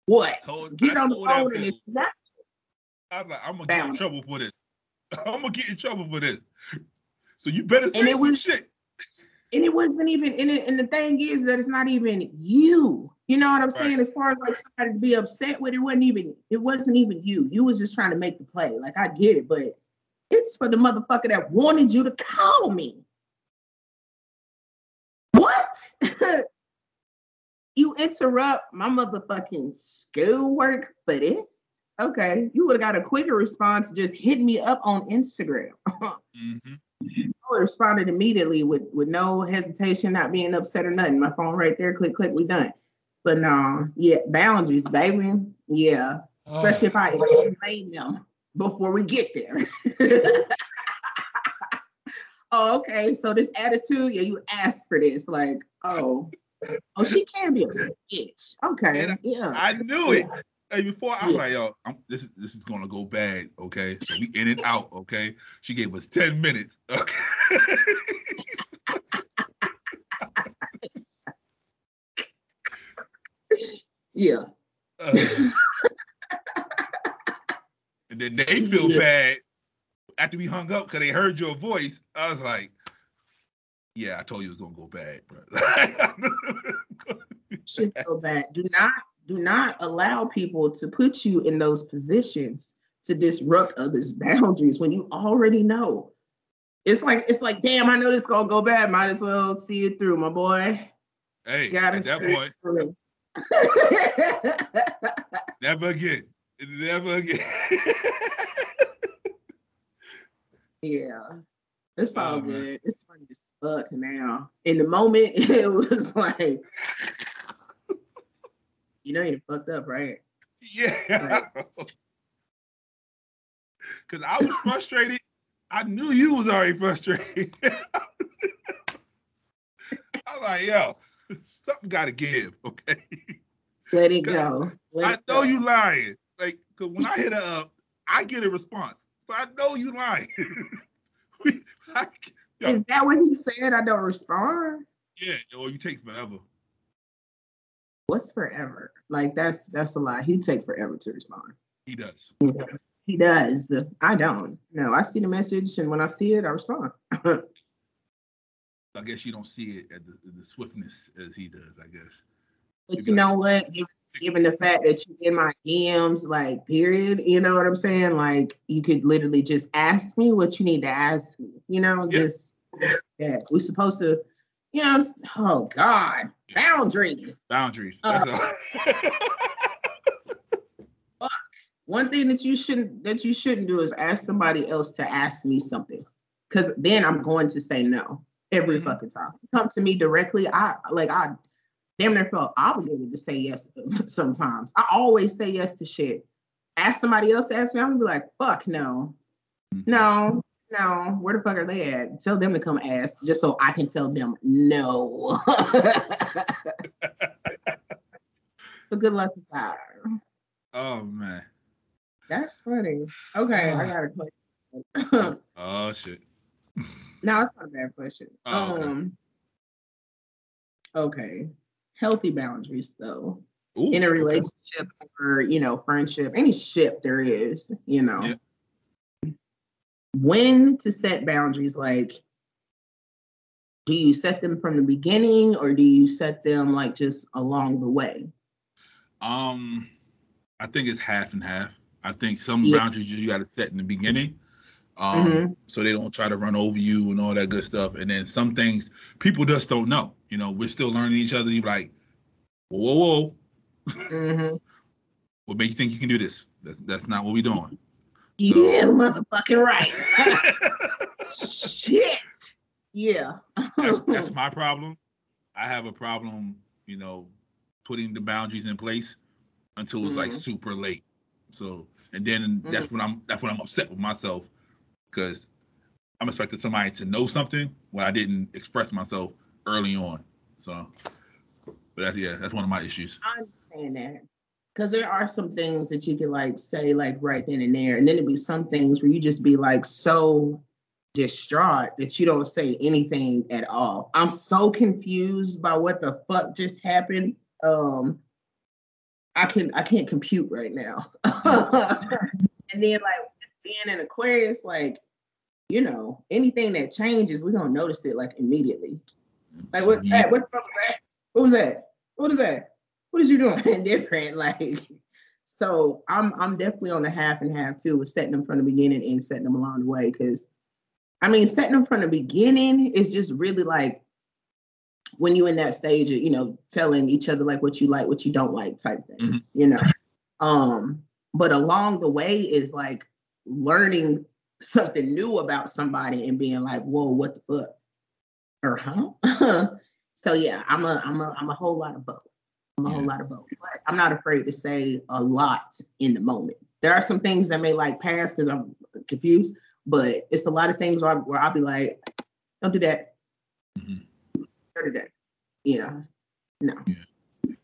what? Told- Get I on the phone and it's not. I'm like, I'm gonna get in trouble for this. I'm gonna get in trouble for this. So you better say And it some was- shit. And it wasn't even, and, it, and the thing is that it's not even you. You know what I'm Right. saying? As far as like somebody to be upset with, it wasn't even, it wasn't even you. You was just trying to make the play. Like I get it, but it's for the motherfucker that wanted you to call me. What? you interrupt my motherfucking schoolwork for this? Okay, you would have got a quicker response. Just hit me up on Instagram. Mhm. I responded immediately with with no hesitation, not being upset or nothing. My phone right there, click, click, we done. But no, yeah, boundaries, baby. Yeah, oh. especially if I explain them before we get there. oh, okay. So this attitude, yeah, you asked for this. Like, oh, oh, she can be a bitch. Okay, And yeah. I knew it. Hey, before I was Yeah. like, yo, I'm, this is this is gonna go bad. Okay, so we in and out. Okay, she gave us ten minutes. Okay. yeah. Uh, and then they feel Yeah. bad after we hung up because they heard your voice. I was like, yeah, I told you it was gonna go bad, bro. should go bad. Do not do not allow people to put you in those positions to disrupt others' boundaries when you already know. It's like it's like, damn, I know this gonna go bad. Might as well see it through, my boy. hey, Got at it that point, never again. Never again. yeah. It's all Oh, man. good. It's funny as fuck now. In the moment, it was like, you know, you fucked up, right? Yeah. Cause I was frustrated. I knew you was already frustrated. I was like, yo, something gotta give, okay? Let it go. Let I it know go. you lying. Like, cause when I hit her up, I get a response. So I know you lying. I- yo, Is that what he said? I don't respond. yeah, or you take forever. What's forever? Like that's that's a lie. He take forever to respond. He does. He does. I don't. No, I see the message, and when I see it, I respond. I guess you don't see it at the, the swiftness as he does, I guess. But you like, know what? Given, given the fact that you in my DMs, like period, you know what I'm saying? Like you could literally just ask me what you need to ask me. You know, Yeah. just, just that. We're supposed to, you know, oh God, boundaries. boundaries. Uh, all. One thing that you shouldn't that you shouldn't do is ask somebody else to ask me something. Cause then I'm going to say no every Mhm. fucking time. Come to me directly. I like I damn near felt obligated to say yes sometimes. I always say yes to shit. Ask somebody else to ask me, I'm gonna be like, fuck no. No, no, where the fuck are they at? Tell them to come ask just so I can tell them no. so good luck with that. Oh man. That's funny. Okay, I got a question. Oh shit. no, it's not a bad question. Oh, okay. Um okay. Healthy boundaries though. Ooh, in a okay. relationship or you know friendship any ship there is you know. When to set boundaries like do you set them from the beginning or do you set them like just along the way Um, I think it's half and half. I think some Yeah. boundaries you got to set in the beginning, um, Mhm. so they don't try to run over you and all that good stuff. And then some things people just don't know. You know, we're still learning each other. You like, whoa, whoa, whoa. Mhm. What make you think you can do this? That's that's not what we're doing. Yeah motherfucking right shit yeah That's, that's my problem. I have a problem, you know, putting the boundaries in place until it's like Mhm. super late. So, and then that's when I'm that's when I'm upset with myself because I'm expecting somebody to know something when I didn't express myself early on. So, but that's yeah, that's one of my issues. I understand that. Because there are some things that you could like say like right then and there. And then it'd be some things where you just be like so distraught that you don't say anything at all. I'm so confused by what the fuck just happened. Um I can I can't compute right now. and then like being an Aquarius, like, you know, anything that changes, we're gonna notice it like immediately. Like what Yeah. that? What the fuck was that? What was that? What is that? What is you doing different? Like, so I'm I'm definitely on the half and half too with setting them from the beginning and setting them along the way. Cause I mean, setting them from the beginning is just really like when you in that stage of, you know, telling each other like what you like, what you don't like type thing, Mhm. you know. Um, but along the way is like learning something new about somebody and being like, whoa, what the fuck? Or huh? so yeah, I'm a I'm a I'm a whole lot of both. I'm a whole lot of both. But I'm not afraid to say a lot in the moment. There are some things that may like pass because I'm confused, but it's a lot of things where, I, where I'll be like, don't do that. Mhm. Don't do that. You know, no.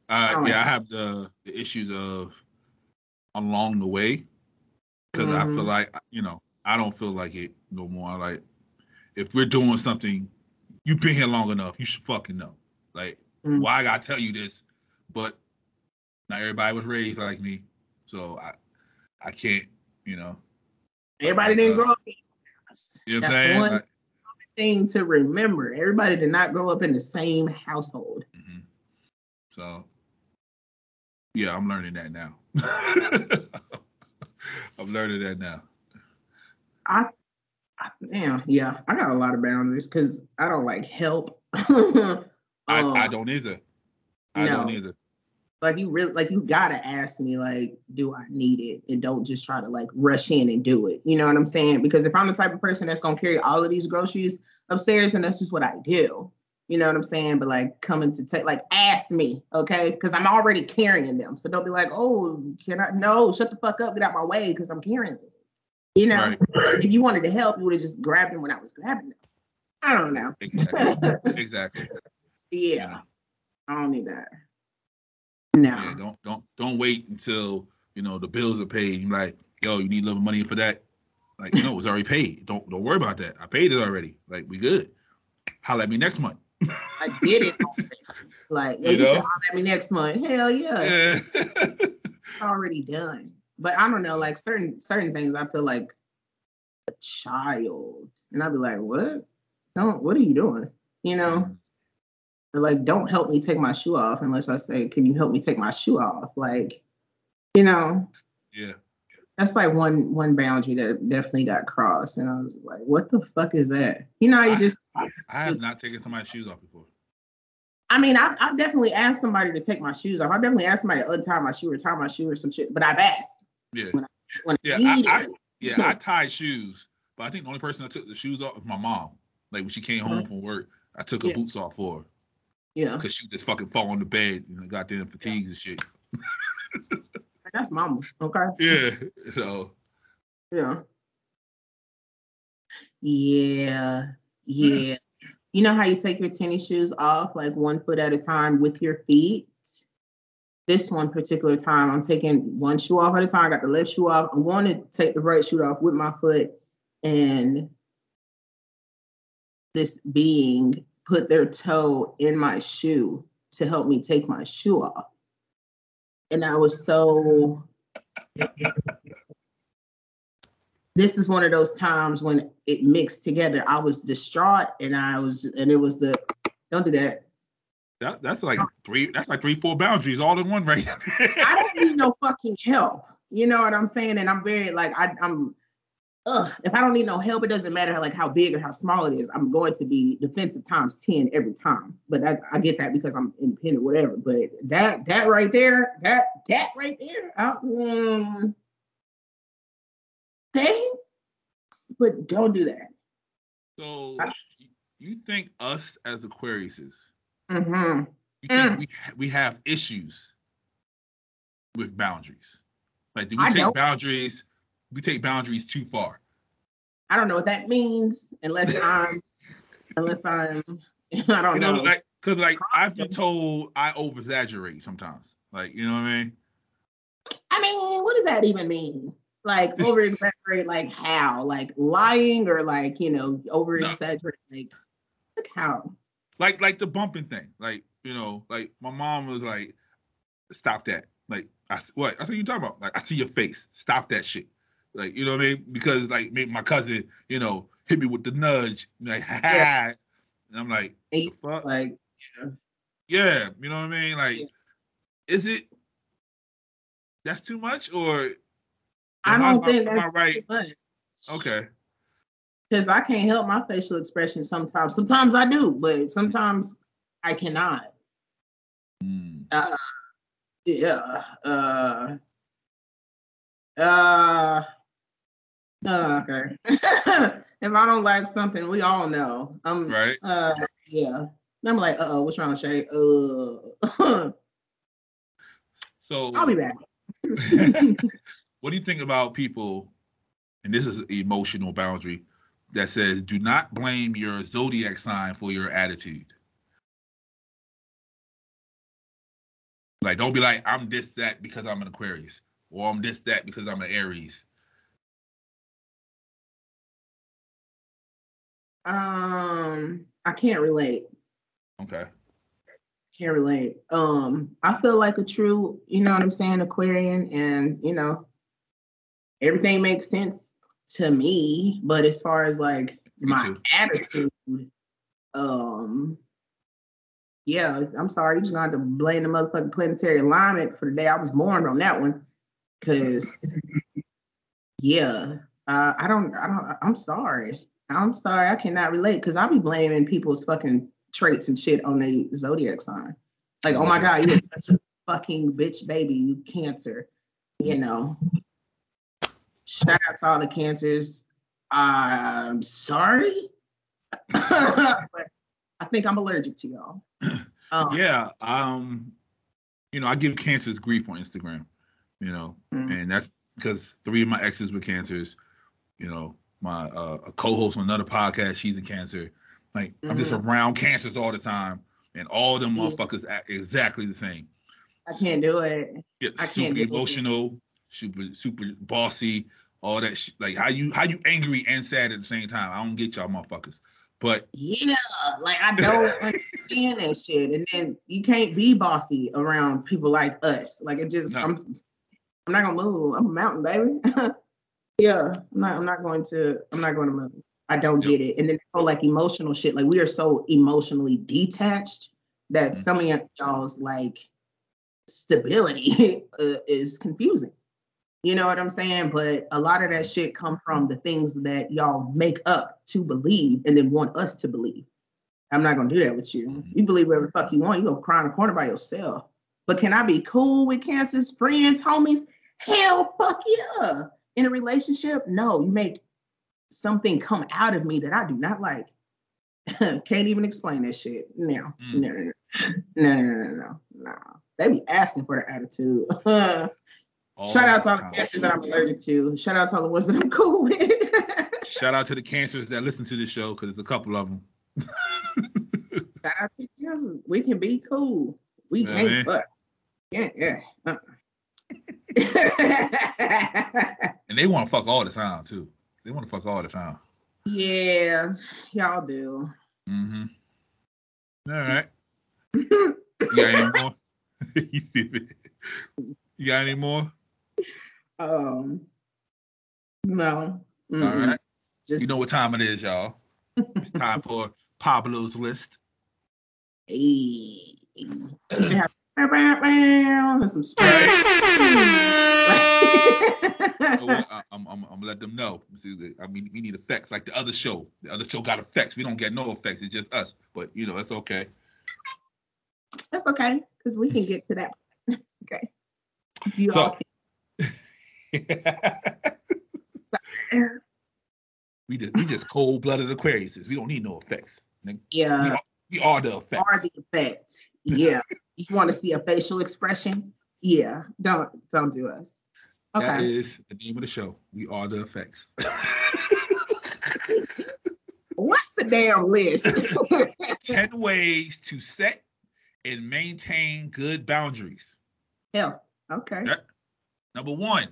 Uh, Alright. yeah, I have the, the issues of along the way because I feel Mhm. like you know I don't feel like it no more. Like if we're doing something, you've been here long enough, you should fucking know. Like Mm. why I gotta tell you this, but not everybody was raised like me, so I I can't you know. Everybody didn't Uh, grow up in. You know what I'm saying? one Like, thing to remember. Everybody did not grow up in the same household. mhm. So yeah, I'm learning that now. I'm learning that now. I, I damn, yeah, I got a lot of boundaries because I don't like help. um, I, I don't either. I don't either. Like you really like you gotta ask me like, do I need it? And don't just try to like rush in and do it. You know what I'm saying? Because if I'm the type of person that's gonna carry all of these groceries upstairs, and that's just what I do. You know what I'm saying? But like coming to take like ask me, okay? Because I'm already carrying them. So don't be like, oh, can I no, shut the fuck up, get out my way, because I'm carrying them. You know, Right. if you wanted to help, you would have just grabbed them when I was grabbing them. I don't know. Exactly. exactly. yeah, I don't need that. No. Yeah, don't don't don't wait until you know the bills are paid. You're like, yo, you need a little money for that. Like, no, it's already paid. Don't don't worry about that. I paid it already. Like, we good. Holla at me next month. I did it. like, You you, know? holler at me next month. Hell yeah, Yeah. already done. But I don't know, like certain certain things, I feel like a child, and I'd be like, what? Don't. What are you doing? You know. Mm-hmm. Like, don't help me take my shoe off unless I say, can you help me take my shoe off? Like, you know, Yeah. that's like one one boundary that definitely got crossed. And I was like, what the fuck is that? You know, you I- just I have not taken somebody's shoes off before. I mean, I've, I've definitely asked somebody to take my shoes off. I've definitely asked somebody to untie my shoe or tie my shoe or some shit, but I've asked. Yeah. When When Yeah, I I, I, yeah, I tied shoes, but I think the only person that took the shoes off was my mom. Like when she came home uh-huh. from work, I took her Yeah. boots off for her yeah, because she just fucking fall on the bed and got them fatigues and shit. that's mama. Okay. Yeah. So Yeah. Yeah. Yeah. You know how you take your tennis shoes off like one foot at a time with your feet? This one particular time, I'm taking one shoe off at a time. I got the left shoe off. I'm going to take the right shoe off with my foot, and this being put their toe in my shoe to help me take my shoe off. And I was so this is one of those times when it mixed together. I was distraught and I was, and it was the, don't do that. that, that's like three. That's like three, four boundaries all in one, right? I don't need no fucking help. You know what I'm saying? And I'm very like, I, I'm, ugh, if I don't need no help, it doesn't matter like how big or how small it is. I'm going to be defensive times 10 every time. But that, I get that because I'm independent, whatever. But that, that right there, that, that right there, uh, mm, thanks, but don't do that. so I- you think us as Aquariuses, Mm-hmm. you think we we have issues with boundaries? Like, do we I take don't. boundaries? We take boundaries too far. I don't know what that means unless I'm unless I'm I don't You know, know. like, cause like I've been told I over exaggerate sometimes. Like, you know what I mean? I mean, what does that even mean? Like over exaggerate, like how? Like lying or like you know over exaggerate? Like like how? Like, like the bumping thing. Like, you know, like my mom was like, "Stop that!" Like, I what? I think you talking about. Like, I see your face. Stop that shit. Like, you know what I mean? Because like maybe my cousin, you know, hit me with the nudge. Like, ha ha. And I'm like, fuck? like Yeah, you know what I mean? Like, Yeah. is it that's too much or I don't think am I that's right? too much. Okay. Because I can't help my facial expression sometimes. Sometimes I do, but sometimes I cannot. Mm. Uh, yeah. Uh, uh, uh, okay. if I don't like something, we all know. Um, Right. uh, yeah. And I'm like, uh oh, what's wrong, with Shay? Uh, So I'll be back. what do you think about people, and this is emotional boundary that says, do not blame your zodiac sign for your attitude. Like, don't be like, I'm this, that because I'm an Aquarius, or I'm this, that because I'm an Aries. Um, I can't relate. Okay. Can't relate. Um, I feel like a true, you know what I'm saying, Aquarian, and you know, everything makes sense to me. But as far as like Me my too. attitude, um, yeah, I'm sorry, you just gonna have to blame the motherfucking planetary alignment for the day I was born on that one. Cause yeah, uh, I don't, I don't, I'm sorry. I'm sorry, I cannot relate because I'll be blaming people's fucking traits and shit on the zodiac sign. Like, oh my God, you're such a fucking bitch baby, you cancer. You know. Shout out to all the cancers. I'm sorry. but I think I'm allergic to y'all. Um, Yeah. Um, you know, I give cancers grief on Instagram, you know, Mm. and that's because three of my exes were cancers. You know, my uh, a co-host on another podcast, she's in cancer. Like I'm just around cancers all the time, and all them Yeah. motherfuckers act exactly the same. I can't do it. Yeah, I can't super emotional, super super bossy, all that shit. Like how you how you angry and sad at the same time. I don't get y'all motherfuckers. But Yeah, like I don't understand that shit. And then you can't be bossy around people like us. Like it just, No. I'm, I'm not gonna move. I'm a mountain baby. yeah, I'm not. I'm not going to. I'm not going to move. I don't Yep. get it. And then the whole like emotional shit. Like we are so emotionally detached that some of y'all's like stability uh, is confusing. You know what I'm saying? But a lot of that shit come from the things that y'all make up to believe and then want us to believe. I'm not gonna do that with you. You believe whatever the fuck you want. You go cry in a corner by yourself. But can I be cool with cancer's friends, homies? Hell, fuck yeah. In a relationship, no. You make something come out of me that I do not like. Can't even explain that shit. No, Mm. no, no, no, no, no, no, no, no. They be asking for the attitude. Shout out to all the cancers that I'm allergic to. Shout out to all the ones that I'm cool with. Shout out to the cancers that listen to this show because there's a couple of them. Shout out to cancers. We can be cool. We Yeah, can't man. fuck. Yeah, yeah. Uh-uh. And they want to fuck all the time too. They want to fuck all the time. yeah, y'all do. Mm-hmm. All right. You got any more? you see me? You got any more? Um, no. All Mm-mm. right. Just You know what time it is, y'all. It's time for Pablo's list. Hey. And some spray. What? I, I'm, I'm, I'm gonna let them know. I mean, we need effects like the other show. The other show got effects. We don't get no effects. It's just us. But you know, it's okay. That's okay, because we can get to that. okay. You So- we just we just cold blooded Aquariuses. We don't need no effects. Nigga, We, Yeah. are, we are the effects. Are the effect. Yeah. you want to see a facial expression? Yeah. Don't don't do us. That Okay. is the name of the show. We are the effects. What's the damn list? 10 ways to set and maintain good boundaries. Hell. Okay. Number one,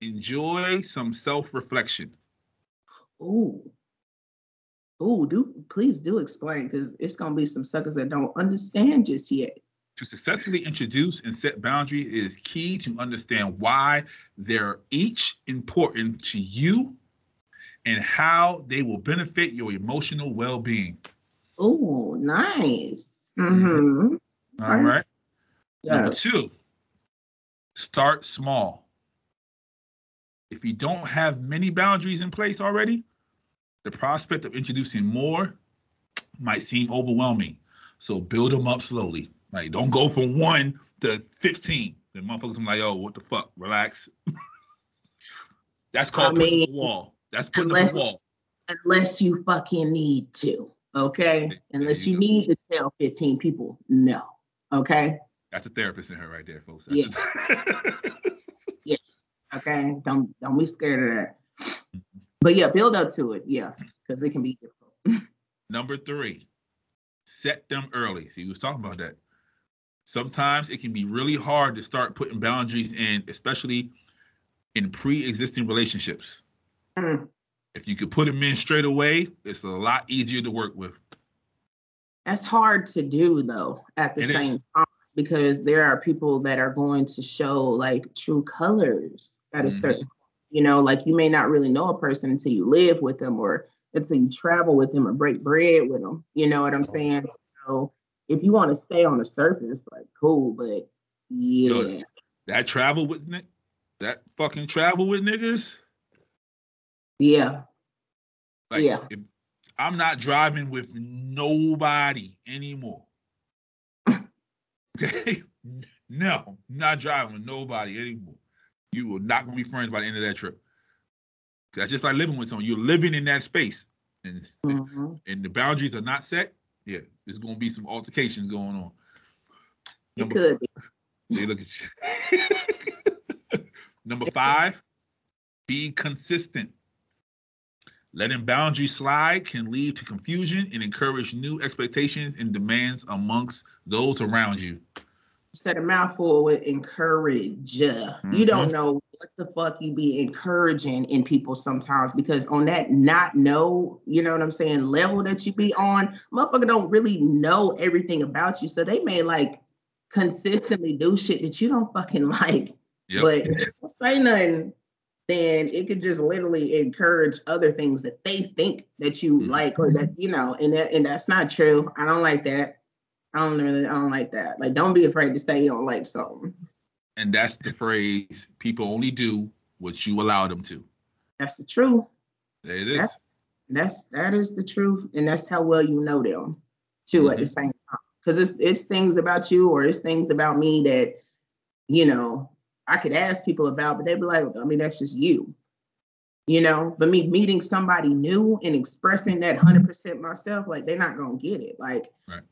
enjoy some self reflection. Ooh. Ooh, do please do explain because it's gonna be some suckers that don't understand just yet. To successfully introduce and set boundaries is key to understand why they're each important to you and how they will benefit your emotional well being. Oh, nice. Mm-hmm. All Okay. right. Yeah. Number two, start small. If you don't have many boundaries in place already, the prospect of introducing more might seem overwhelming. So build them up slowly. Like don't go from one to 15. The motherfuckers are like, oh, what the fuck? Relax. That's called I putting up a wall. That's putting unless- up a wall. Unless you fucking need to. Okay. Unless you you need to tell 15 people no. Okay. That's a therapist in her right there, folks. Yeah. That's Yes. Okay. Don't don't be scared of that. But yeah, build up to it. Yeah. Because it can be difficult. Number three, set them early. See, we was talking about that. Sometimes it can be really hard to start putting boundaries in, especially in pre-existing relationships. Mm. If you could put them in straight away, it's a lot easier to work with. That's hard to do though at the It is. same time because there are people that are going to show like true colors at a Mhm. certain you know, like you may not really know a person until you live with them or until you travel with them or break bread with them. You know what I'm saying? So if you want to stay on the surface, like cool, but yeah. That travel with that fucking travel with niggas. Yeah. Like, Yeah. if I'm not driving with nobody anymore. Okay? No, not driving with nobody anymore. You will not gonna be friends by the end of that trip. That's just like living with someone. You're living in that space, and Mhm. and the boundaries are not set. Yeah, there's gonna be some altercations going on. It Number, could be. see, look at you. Number five, be consistent. Letting boundaries slide can lead to confusion and encourage new expectations and demands amongst those around you. Said a mouthful with encourage. You Mhm. don't know what the fuck you be encouraging in people sometimes because on that not know, you know what I'm saying, level that you be on, motherfucker don't really know everything about you. So they may like consistently do shit that you don't fucking like. Yep. But if say nothing, then it could just literally encourage other things that they think that you Mhm. like or that, you know, and that and that's not true. I don't like that. I don't really, I don't like that. Like, don't be afraid to say you don't like something. And that's the phrase people only do what you allow them to. That's the truth. There it is. That's that's that is the truth, and that's how well you know them too at the mm-hmm. same time. Because it's it's things about you or it's things about me that you know I could ask people about, but they'd be like, I mean, that's just you. You know, but me meeting somebody new and expressing that hundred percent myself, like they're not gonna get it. Like, Right.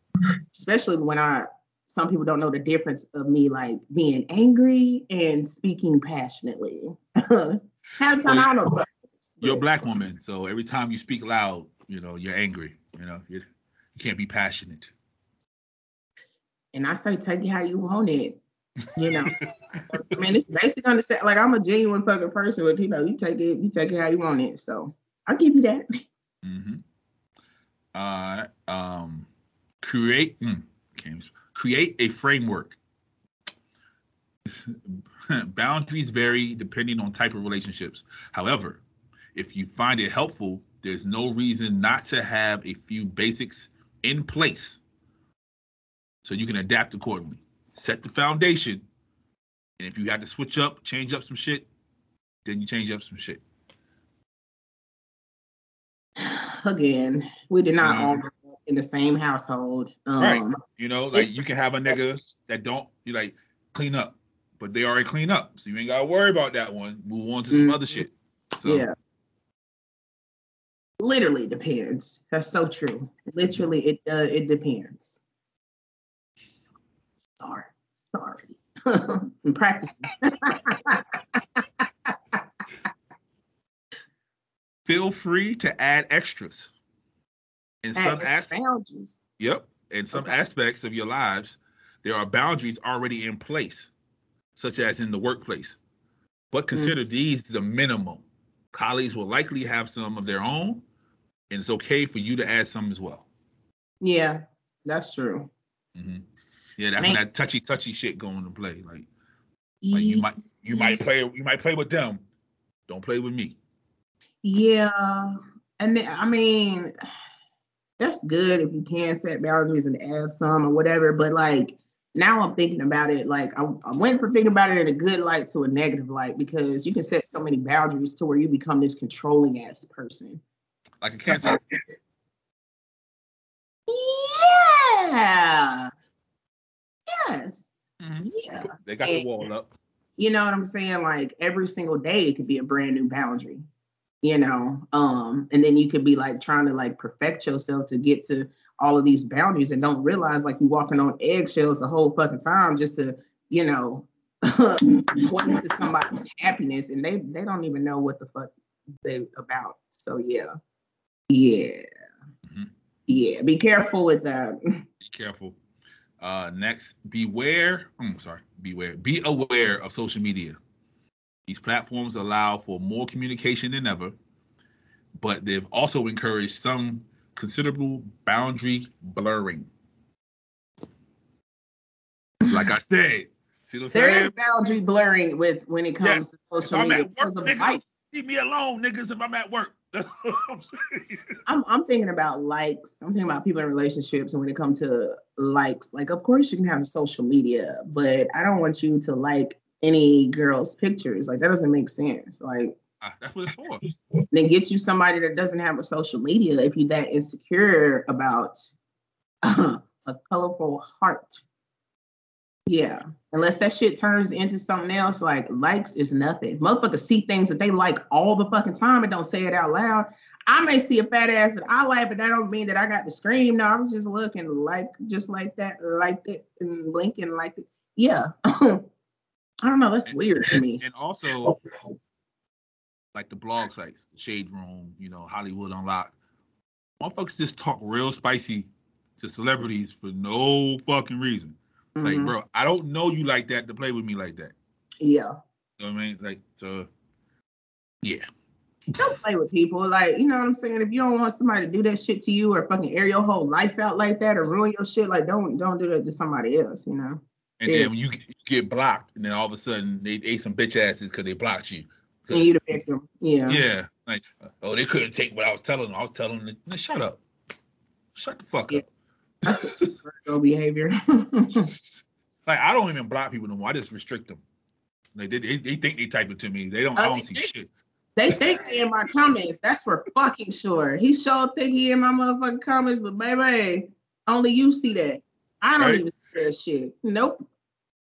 Especially when I some people don't know the difference of me like being angry and speaking passionately. Half time I don't know. You're a black woman, so every time you speak loud, you know, you're angry. You know, you you can't be passionate. and I say take it how you want it. You know, I mean, it's basic understand. Like I'm a genuine fucking person, but you know, you take it, you take it how you want it. So I'll give you that. Mm-hmm. Uh, um, create mm, create a framework. Boundaries vary depending on type of relationships. However, if you find it helpful, there's no reason not to have a few basics in place so you can adapt accordingly. Set the foundation, and if you have to switch up, change up some shit, then you change up some shit. Again, we did not all up in the same household. Um, Right. You know, like you can have a nigga that don't you like clean up, but they already clean up, so you ain't gotta worry about that one. Move on to some other Mhm. shit. So Yeah. Literally depends. That's so true. Literally, it uh, it depends. Sorry, sorry. I'm practicing. feel free to add extras. In some Add as- boundaries. yep, in some Okay. aspects of your lives, there are boundaries already in place, such as in the workplace. But consider these the minimum. Colleagues will likely have some of their own, and it's okay for you to add some as well. Yeah, that's true. Mhm. Yeah, that's Man. when that touchy touchy shit going to play. Like, like you might you might play you might play with them, don't play with me. Yeah, and then, I mean, that's good if you can set boundaries and add some or whatever. But like now, I'm thinking about it. Like I, I went from thinking about it in a good light to a negative light because you can set so many boundaries to where you become this controlling ass person. Like a cancer. Yeah. Yes. Mm-hmm. Yeah. They got the wall up. you know what i'm saying like every single day it could be a brand new boundary you know um and then you could be like trying to like perfect yourself to get to all of these boundaries and don't realize like you're walking on eggshells the whole fucking time just to you know point to somebody's happiness and they they don't even know what the fuck they about so yeah yeah Mhm. yeah be careful with that Be careful. Uh, next, beware. I'm sorry, beware. Be aware of social media. These platforms allow for more communication than ever, but they've also encouraged some considerable boundary blurring. Like I said, see what I'm there saying? is boundary blurring with when it comes to social I'm media at work, of niggas. Leave me alone, niggas, if I'm at work. I'm. I'm I'm thinking about likes. I'm thinking about people in relationships, and when it comes to likes, like of course you can have social media, but I don't want you to like any girl's pictures. Like that doesn't make sense. Like Ah, That's what it's for. then get you somebody that doesn't have a social media if you're that insecure about a colorful heart. Yeah, unless that shit turns into something else, like likes is nothing. Motherfuckers see things that they like all the fucking time and don't say it out loud. I may see a fat ass that I like, but that don't mean that I got to scream. No, I was just looking like just like that, like it and blinking like it. Yeah. I don't know. That's weird to me. And also, like the blog sites, Shade Room, you know, Hollywood Unlocked. Motherfuckers just talk real spicy to celebrities for no fucking reason. Like, Mhm. bro, I don't know you like that to play with me like that. Yeah. You know what I mean? Like, so, yeah. don't play with people. Like, you know what I'm saying? If you don't want somebody to do that shit to you or fucking air your whole life out like that or ruin your shit, like don't don't do that to somebody else, you know? And Yeah. then when you, get- blocked, and then all of a sudden they ate some bitch asses because they blocked you. And you the victim. Yeah. yeah, like, oh, they couldn't take what I was telling them. I was telling them, "Man, shut up. Shut the fuck Yeah. up. That's Virgo behavior. like I don't even block people no more. I just restrict them. Like they, they, they think they type it to me. They don't. I Oh, don't see they- shit. they think they in my comments. That's for fucking sure. He sure think he in my motherfucking comments, but baby, only you see that. I don't Right. even see that shit. Nope.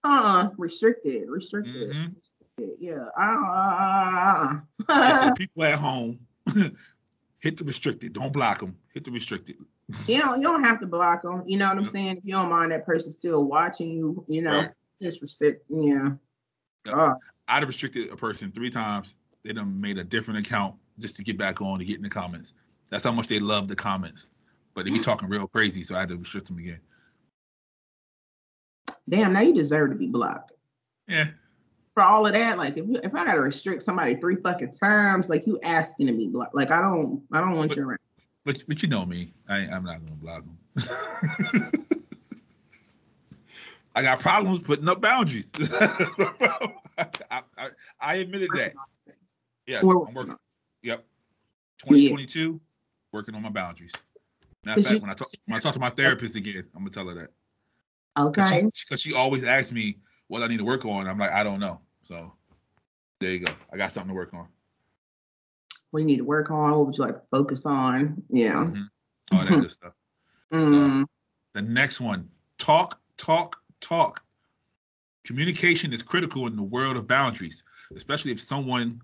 Uh-uh. Restricted. Restricted. Mhm. Restricted. Yeah. Uh, It's uh, people at home. hit the restricted. Don't block them. Hit the restricted. you don't you don't have to block them. You know what I'm saying? If you don't mind that person still watching you, you know, Right. just restrict. Yeah. Yep. Uh, I'd have restricted a person three times. They done made a different account just to get back on to get in the comments. That's how much they love the comments. But they be talking real crazy, so I had to restrict them again. Damn, now you deserve to be blocked. Yeah. for all of that, like if if I gotta restrict somebody three fucking times, like you asking to be blocked. Like I don't I don't want But- you around. But but you know me, I I'm not gonna block them. I got problems putting up boundaries. I, I, I admitted that. Yes, I'm working. Yep. 2022, working on my boundaries. Matter of fact, when I talk when I talk to my therapist again, I'm gonna tell her that. Okay. she, 'cause she always asks me what I need to work on. I'm like, I don't know. So there you go. I got something to work on. What do you need to work on? What would you like to focus on? Yeah. Mhm. All that good stuff. Mm. The next one, talk, talk, talk. Communication is critical in the world of boundaries, especially if someone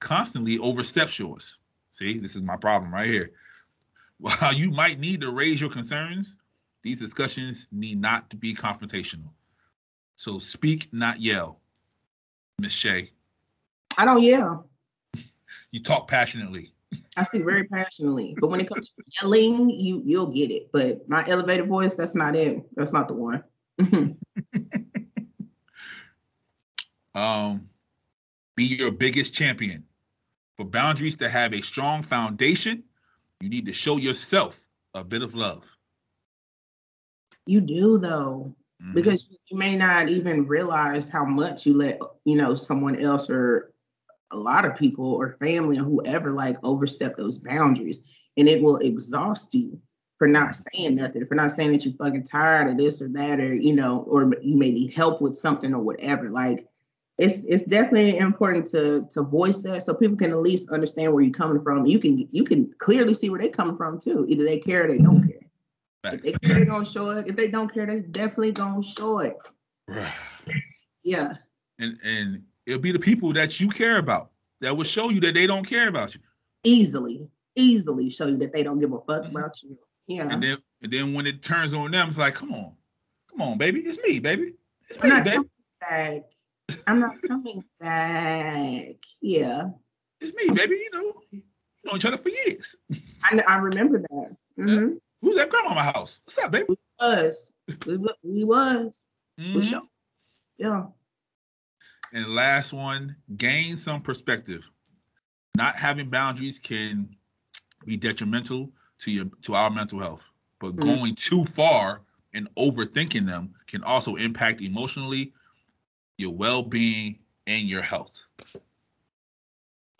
constantly oversteps yours. See, this is my problem right here. While you might need to raise your concerns, these discussions need not to be confrontational. So speak, not yell. Miss Shay, I don't yell. you talk passionately. I speak very passionately, but when it comes to yelling, you you'll get it. But my elevated voice, that's not it. That's not the one. Um, be your biggest champion. For boundaries to have a strong foundation, you need to show yourself a bit of love. You do though. Mhm. because you may not even realize how much you let you know someone else or a lot of people or family or whoever like overstep those boundaries and it will exhaust you for not saying nothing for not saying that you're fucking tired of this or that or you know or you may need help with something or whatever like it's it's definitely important to to voice that so people can at least understand where you're coming from you can you can clearly see where they're coming from too either they care or they don't care if they care, they gonna show it. If they don't care, they definitely gonna show it. Yeah. and and it'll be the people that you care about that will show you that they don't care about you. Easily, easily show you that they don't give a fuck Mhm. about you. Yeah. And then and then when it turns on them, it's like, come on, come on, baby, it's me, baby, it's I'm me, not baby, coming back. I'm not coming back. Yeah. it's me, baby. You know, you know each other for years. I, I remember that. hmm Who's that grandma in my house? What's up, baby? Was. We, we was. For Mhm. sure. Yeah. And last one, gain some perspective. Not having boundaries can be detrimental to your to our mental health, but Mhm. going too far and overthinking them can also impact emotionally your well-being and your health.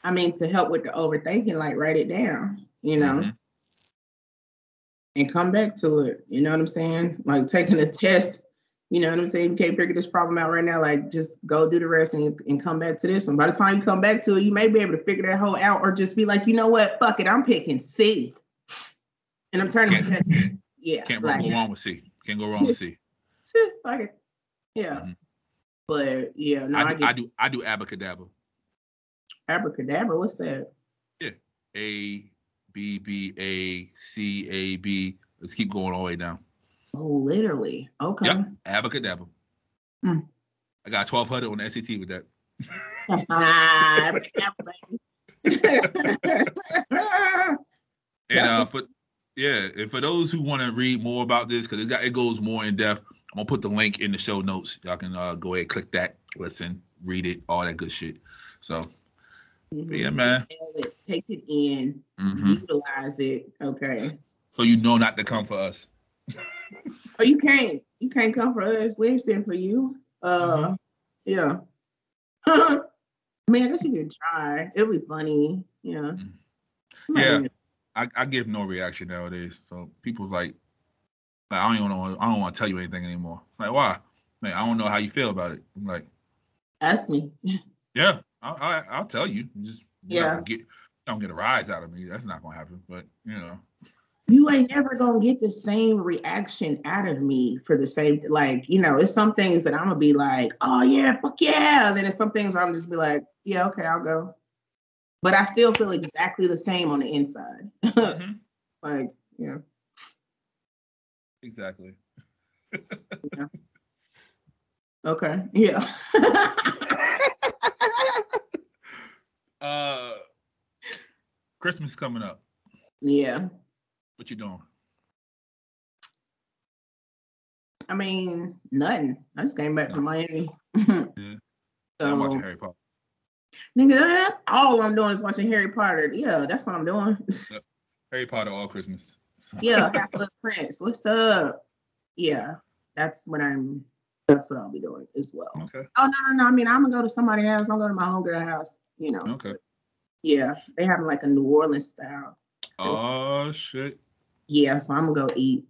I mean, to help with the overthinking, like write it down, you know, Mhm. And come back to it. You know what I'm saying? Like taking a test, you know what I'm saying? You can't figure this problem out right now. Like just go do the rest and, and come back to this one. By the time you come back to it, you may be able to figure that whole out or just be like, you know what? Fuck it. I'm picking C. And I'm turning Can't- test. Yeah. Can't like, go wrong with C. Can't go wrong with C. fuck it. Yeah. Mhm. But yeah, no, I I, do, get I do I do abracadabra. abracadabra. What's that? Yeah. A B B A C A B. Let's keep going all the way down. Oh, literally. Okay. Yep. Abracadabra. Hmm. I got 1200 on the SAT with that. And uh, for yeah, and for those who want to read more about this, because it got it goes more in depth, I'm gonna put the link in the show notes. Y'all can uh, go ahead, click that, listen, read it, all that good shit. So but yeah, man. It, Take it in, Mhm. utilize it. Okay. So you know not to come for us. Oh, you can't. You can't come for us. We ain't sitting for you. Uh, yeah. Man, I guess you could try. It'll be funny. Yeah. Mhm. Yeah. I, I give no reaction nowadays. So people like, Like, I don't even know. I don't want to tell you anything anymore. Like, why? Like, I don't know how you feel about it. I'm like, Ask me. yeah, I, I, I'll tell you. Just Yeah. get don't get a rise out of me. That's not gonna happen. But you know, You ain't never gonna get the same reaction out of me for the same like, you know, it's some things that I'm gonna be like, oh yeah, fuck yeah. And then there's some things where I'm just be like, yeah, okay, I'll go. But I still feel exactly the same on the inside. Mhm. like, yeah. exactly. Okay. Yeah. Uh, Christmas coming up. yeah. What you doing? I mean, nothing. I just came back from Miami. Yeah. So, I'm watching Harry Potter. nigga, that's all I'm doing is watching Harry Potter. Yeah, that's what I'm doing. Harry Potter all Christmas. yeah, Half Blood Prince. What's up? Yeah, that's what I'm. That's what I'll be doing as well. Okay. Oh no, no, no. I mean, I'm gonna go to somebody else. I'm going to go to my homegirl house. You know. Okay. Yeah, they have like a New Orleans style. Oh shit. Yeah, so I'm gonna go eat.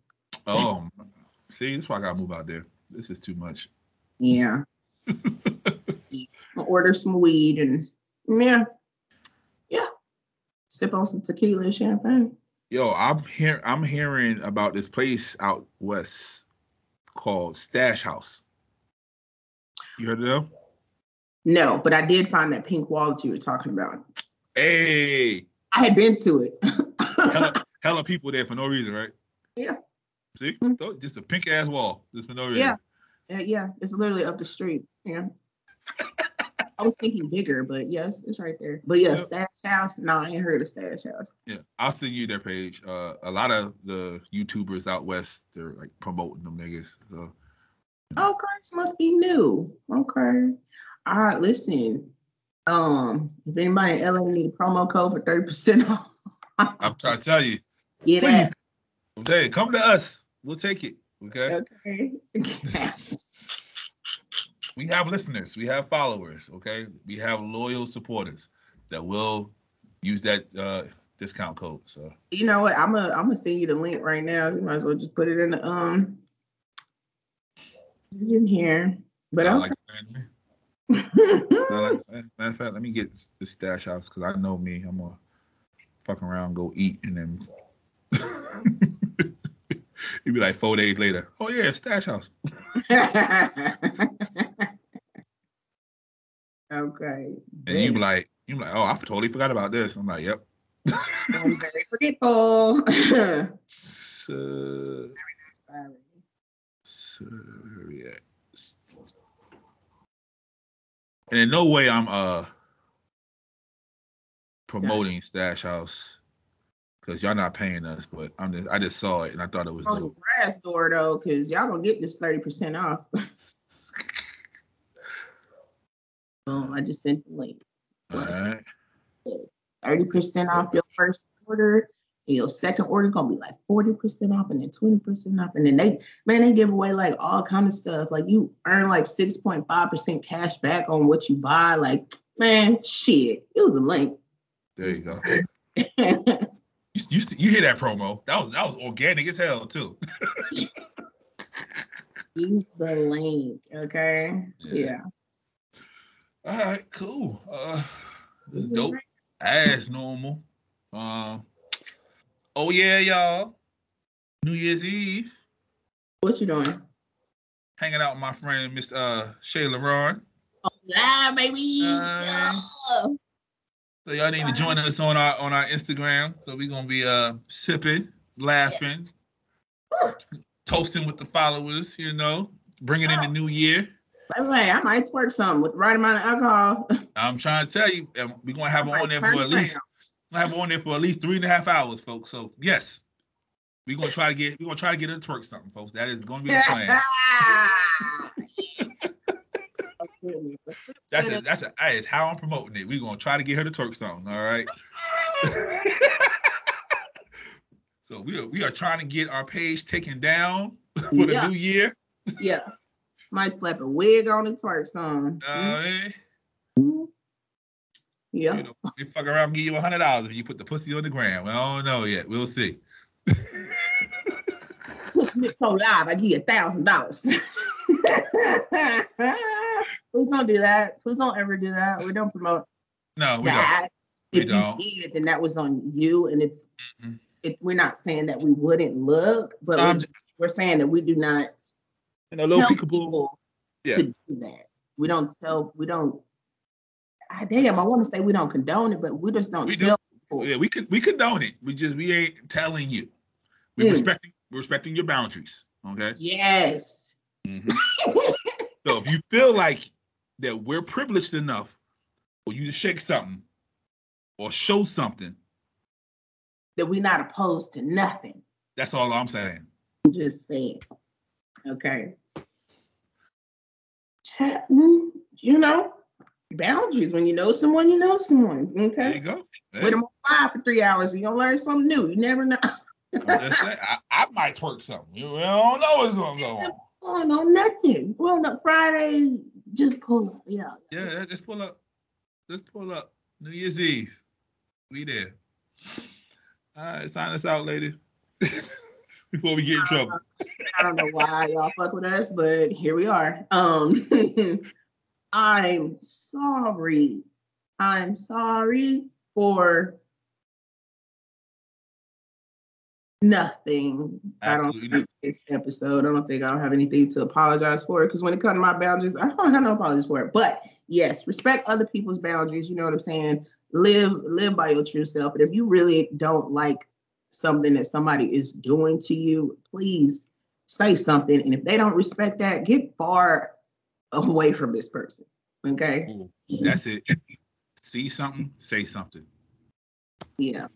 Oh, see, that's why I gotta move out there. This is too much. Yeah. Order some weed and yeah, yeah. Sip on some tequila and champagne. Yo, I'm hear I'm hearing about this place out west called Stash House. You heard of them? No, but I did find that pink wall that you were talking about. Hey, I had been to it. hella, hella people there for no reason, right? Yeah. See, Mhm. Just a pink ass wall, just for no reason. Yeah. Yeah, yeah, it's literally up the street. Yeah. I was thinking bigger, but yes, it's right there. But yeah, Yep. Stash House. No, I ain't heard of Stash House. Yeah, I'll send you their page. Uh, a lot of the YouTubers out west, they're like promoting them niggas. So Okay, this must be new. Okay. All right, listen. Um, if anybody in LA need a promo code for 30% off, I'm trying to tell you, please. I'm telling you, come to us. We'll take it. Okay. Okay. We have listeners. We have followers. Okay. We have loyal supporters that will use that uh, discount code. So you know what? I'm gonna I'm gonna send you the link right now. You might as well just put it in the um in here. But I I'm like Matter of matter of fact, let me get the stash house because I know me. I'm gonna fuck around, go eat, and then you'd be like four days later. Oh yeah, stash house. okay. And you be like, you be like, oh, I totally forgot about this. I'm like, yep. I'm very forgetful. So, And in no way I'm uh promoting Stash House because y'all not paying us, but I'm just I just saw it and I thought it was on the grass door though, because y'all gonna get this 30% off. Boom, I just sent the link. All right. 30% off your first order. And your second order gonna be like 40% off and then 20% off. And then they man, they give away like all kind of stuff. Like you earn like 6.5% cash back on what you buy. Like, man, shit. It was a link. There you go. You, you, you hear that promo? That was that was organic as hell too. Use the link, okay? Yeah. Yeah. All right, cool. Uh, this is dope as normal. Um, oh yeah, y'all. New Year's Eve, What you doing? hanging out with my friend Miss uh Shayla Ron. Oh, yeah, baby. Uh, Yeah. So y'all need to join us on our on our Instagram. So we're gonna be uh sipping, laughing, toasting with the followers. You know, bringing in the new year. By the way, I might twerk something with the right amount of alcohol. I'm trying to tell you, we're gonna have her I on there for at least. I have on there for at least three and a half hours, folks. So yes, we're gonna try to get we're gonna try to get her twerk something, folks. That is gonna be the plan. That's a, that's a, that is how I'm promoting it. We're gonna try to get her to twerk something. All right. so we are we are trying to get our page taken down for the Yeah. new year. Yeah. Might slap a wig on and twerk some. Uh, eh, yeah. you know, we fuck around give you a hundred dollars if you put the pussy on the ground. Well, I don't know yet. We'll see. so live, I give you a thousand dollars. Please don't do that. Please don't ever do that. We don't promote No, we don't. that. We if don't. you did, then that was on you, and it's. Mhm. It, we're not saying that we wouldn't look, but Um, we're, just- we're saying that we do not You know, little tell peekaboo. people Yeah. to do that. We don't tell. We don't. Ah, damn, I want to say we don't condone it, but we just don't We do. tell people. Yeah, we could we condone it. We just we ain't telling you. We Mm. respecting we're respecting your boundaries. Okay. Yes. Mhm. So if you feel like that we're privileged enough for you to shake something or show something, that we're not opposed to nothing. that's all I'm saying. Just saying. Okay. Chat, mm, You know, boundaries. When you know someone, you know someone. Okay. There you go. With them on fire for three hours, and you'll learn something new. You never know. I, I might twerk something. You don't know what's gonna go on. Oh no, nothing. Well, no, Friday, just pull up. Yeah. Yeah, just pull up. Just pull up. New Year's Eve. We there. All right, sign us out, lady. Before we get in trouble. I don't know why y'all fuck with us, but here we are. Um, I'm sorry. I'm sorry for nothing. I don't think this episode. I don't think I'll have anything to apologize for because when it comes to my boundaries, I don't have no apologies for it. But yes, respect other people's boundaries. You know what I'm saying? Live live by your true self. And if you really don't like something that somebody is doing to you, please say something. And if they don't respect that, get far away from this person. Okay. That's it. See something, say something. Yeah.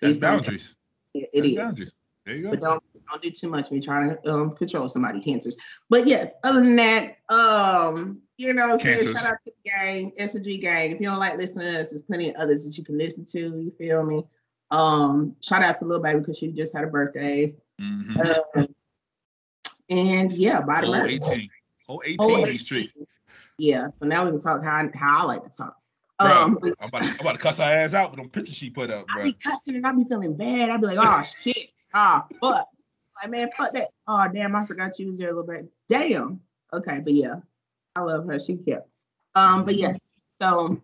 That's See something? boundaries. It That's is. boundaries. There you But go. don't don't do too much when you're trying to um, control somebody cancers. But yes, other than that, um, you know, saying? Shout out to the gang, SG gang. If you don't like listening to us, there's plenty of others that you can listen to. You feel me? Um, shout out to Lil Baby because she just had a birthday. Mhm. Um, and yeah, by the Whole merch. 18. Whole these streets. Yeah, so now we can talk how, how I like to talk. Bro, Um, I'm, about to, I'm about to cuss our ass out with them pictures she put up, I bro. be cussing and I be feeling bad. I be like, oh shit, ah fuck, like man, fuck that. Oh damn, I forgot you was there a little bit. Damn. Okay, but yeah, I love her. She kept. Um, but yes, so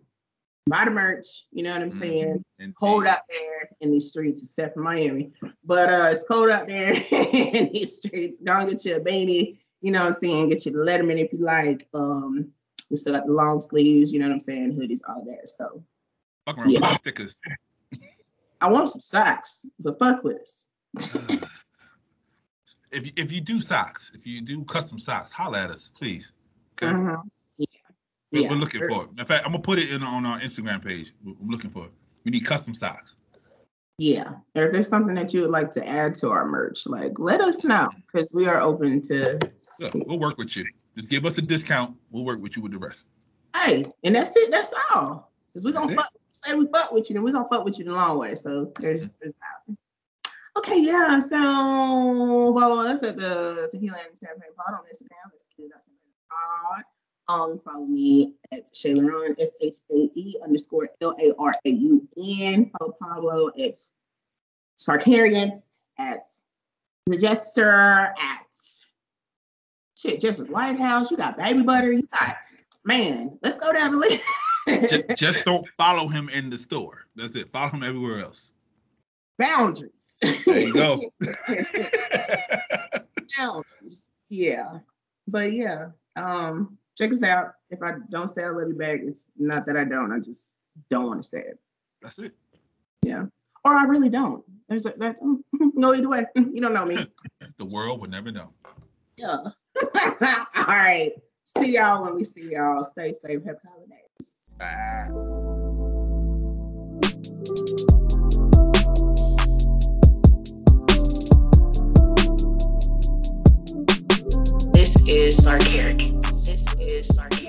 buy the merch. You know what I'm Mhm. saying? And- Cold out there in these streets, except for Miami. But uh, it's cold out there in these streets. Go get you a beanie. You know what I'm saying? Get you the Letterman if you like. Um, we still got the long sleeves. You know what I'm saying? Hoodies, all that. So Fuck around, Yeah. stickers. I want some socks, but fuck with us. if you, if you do socks, if you do custom socks, holla at us, please. Okay, Uh-huh. Yeah. we're, Yeah. we're looking for it. In fact, I'm gonna put it in on our Instagram page. We're we're looking for it. We need custom socks. Yeah. Or if there's something that you would like to add to our merch, like let us know because we are open to. Yeah, we'll work with you. Just give us a discount. We'll work with you with the rest. Hey, and that's it. That's all. Because we're gonna fuck, say we fuck with you, then we're gonna fuck with you the long way. So there's mm-hmm. there's that. Okay, yeah. So follow us at the Tequila and Champagne Pod on Instagram. It's Tequila Pod. Um, follow me at Shaylaron, S H A E underscore L A R A U N. Follow Pablo at Sarkarians, at the Jester, at shit, Jester's Lighthouse. You got Baby Butter. You got man. Let's go down the list. just, just don't follow him in the store. That's it. Follow him everywhere else. boundaries. There you go. boundaries. Yeah. But yeah. Um, check us out. If I don't say I love you back, it's not that I don't. I just don't want to say it. That's it. Yeah. Or I really don't. There's a that mm, no either way. You don't know me. The world would never know. Yeah. All right. See y'all when we see y'all. Stay safe. Happy holidays. Bye. This is Sarkaric is sarcasm.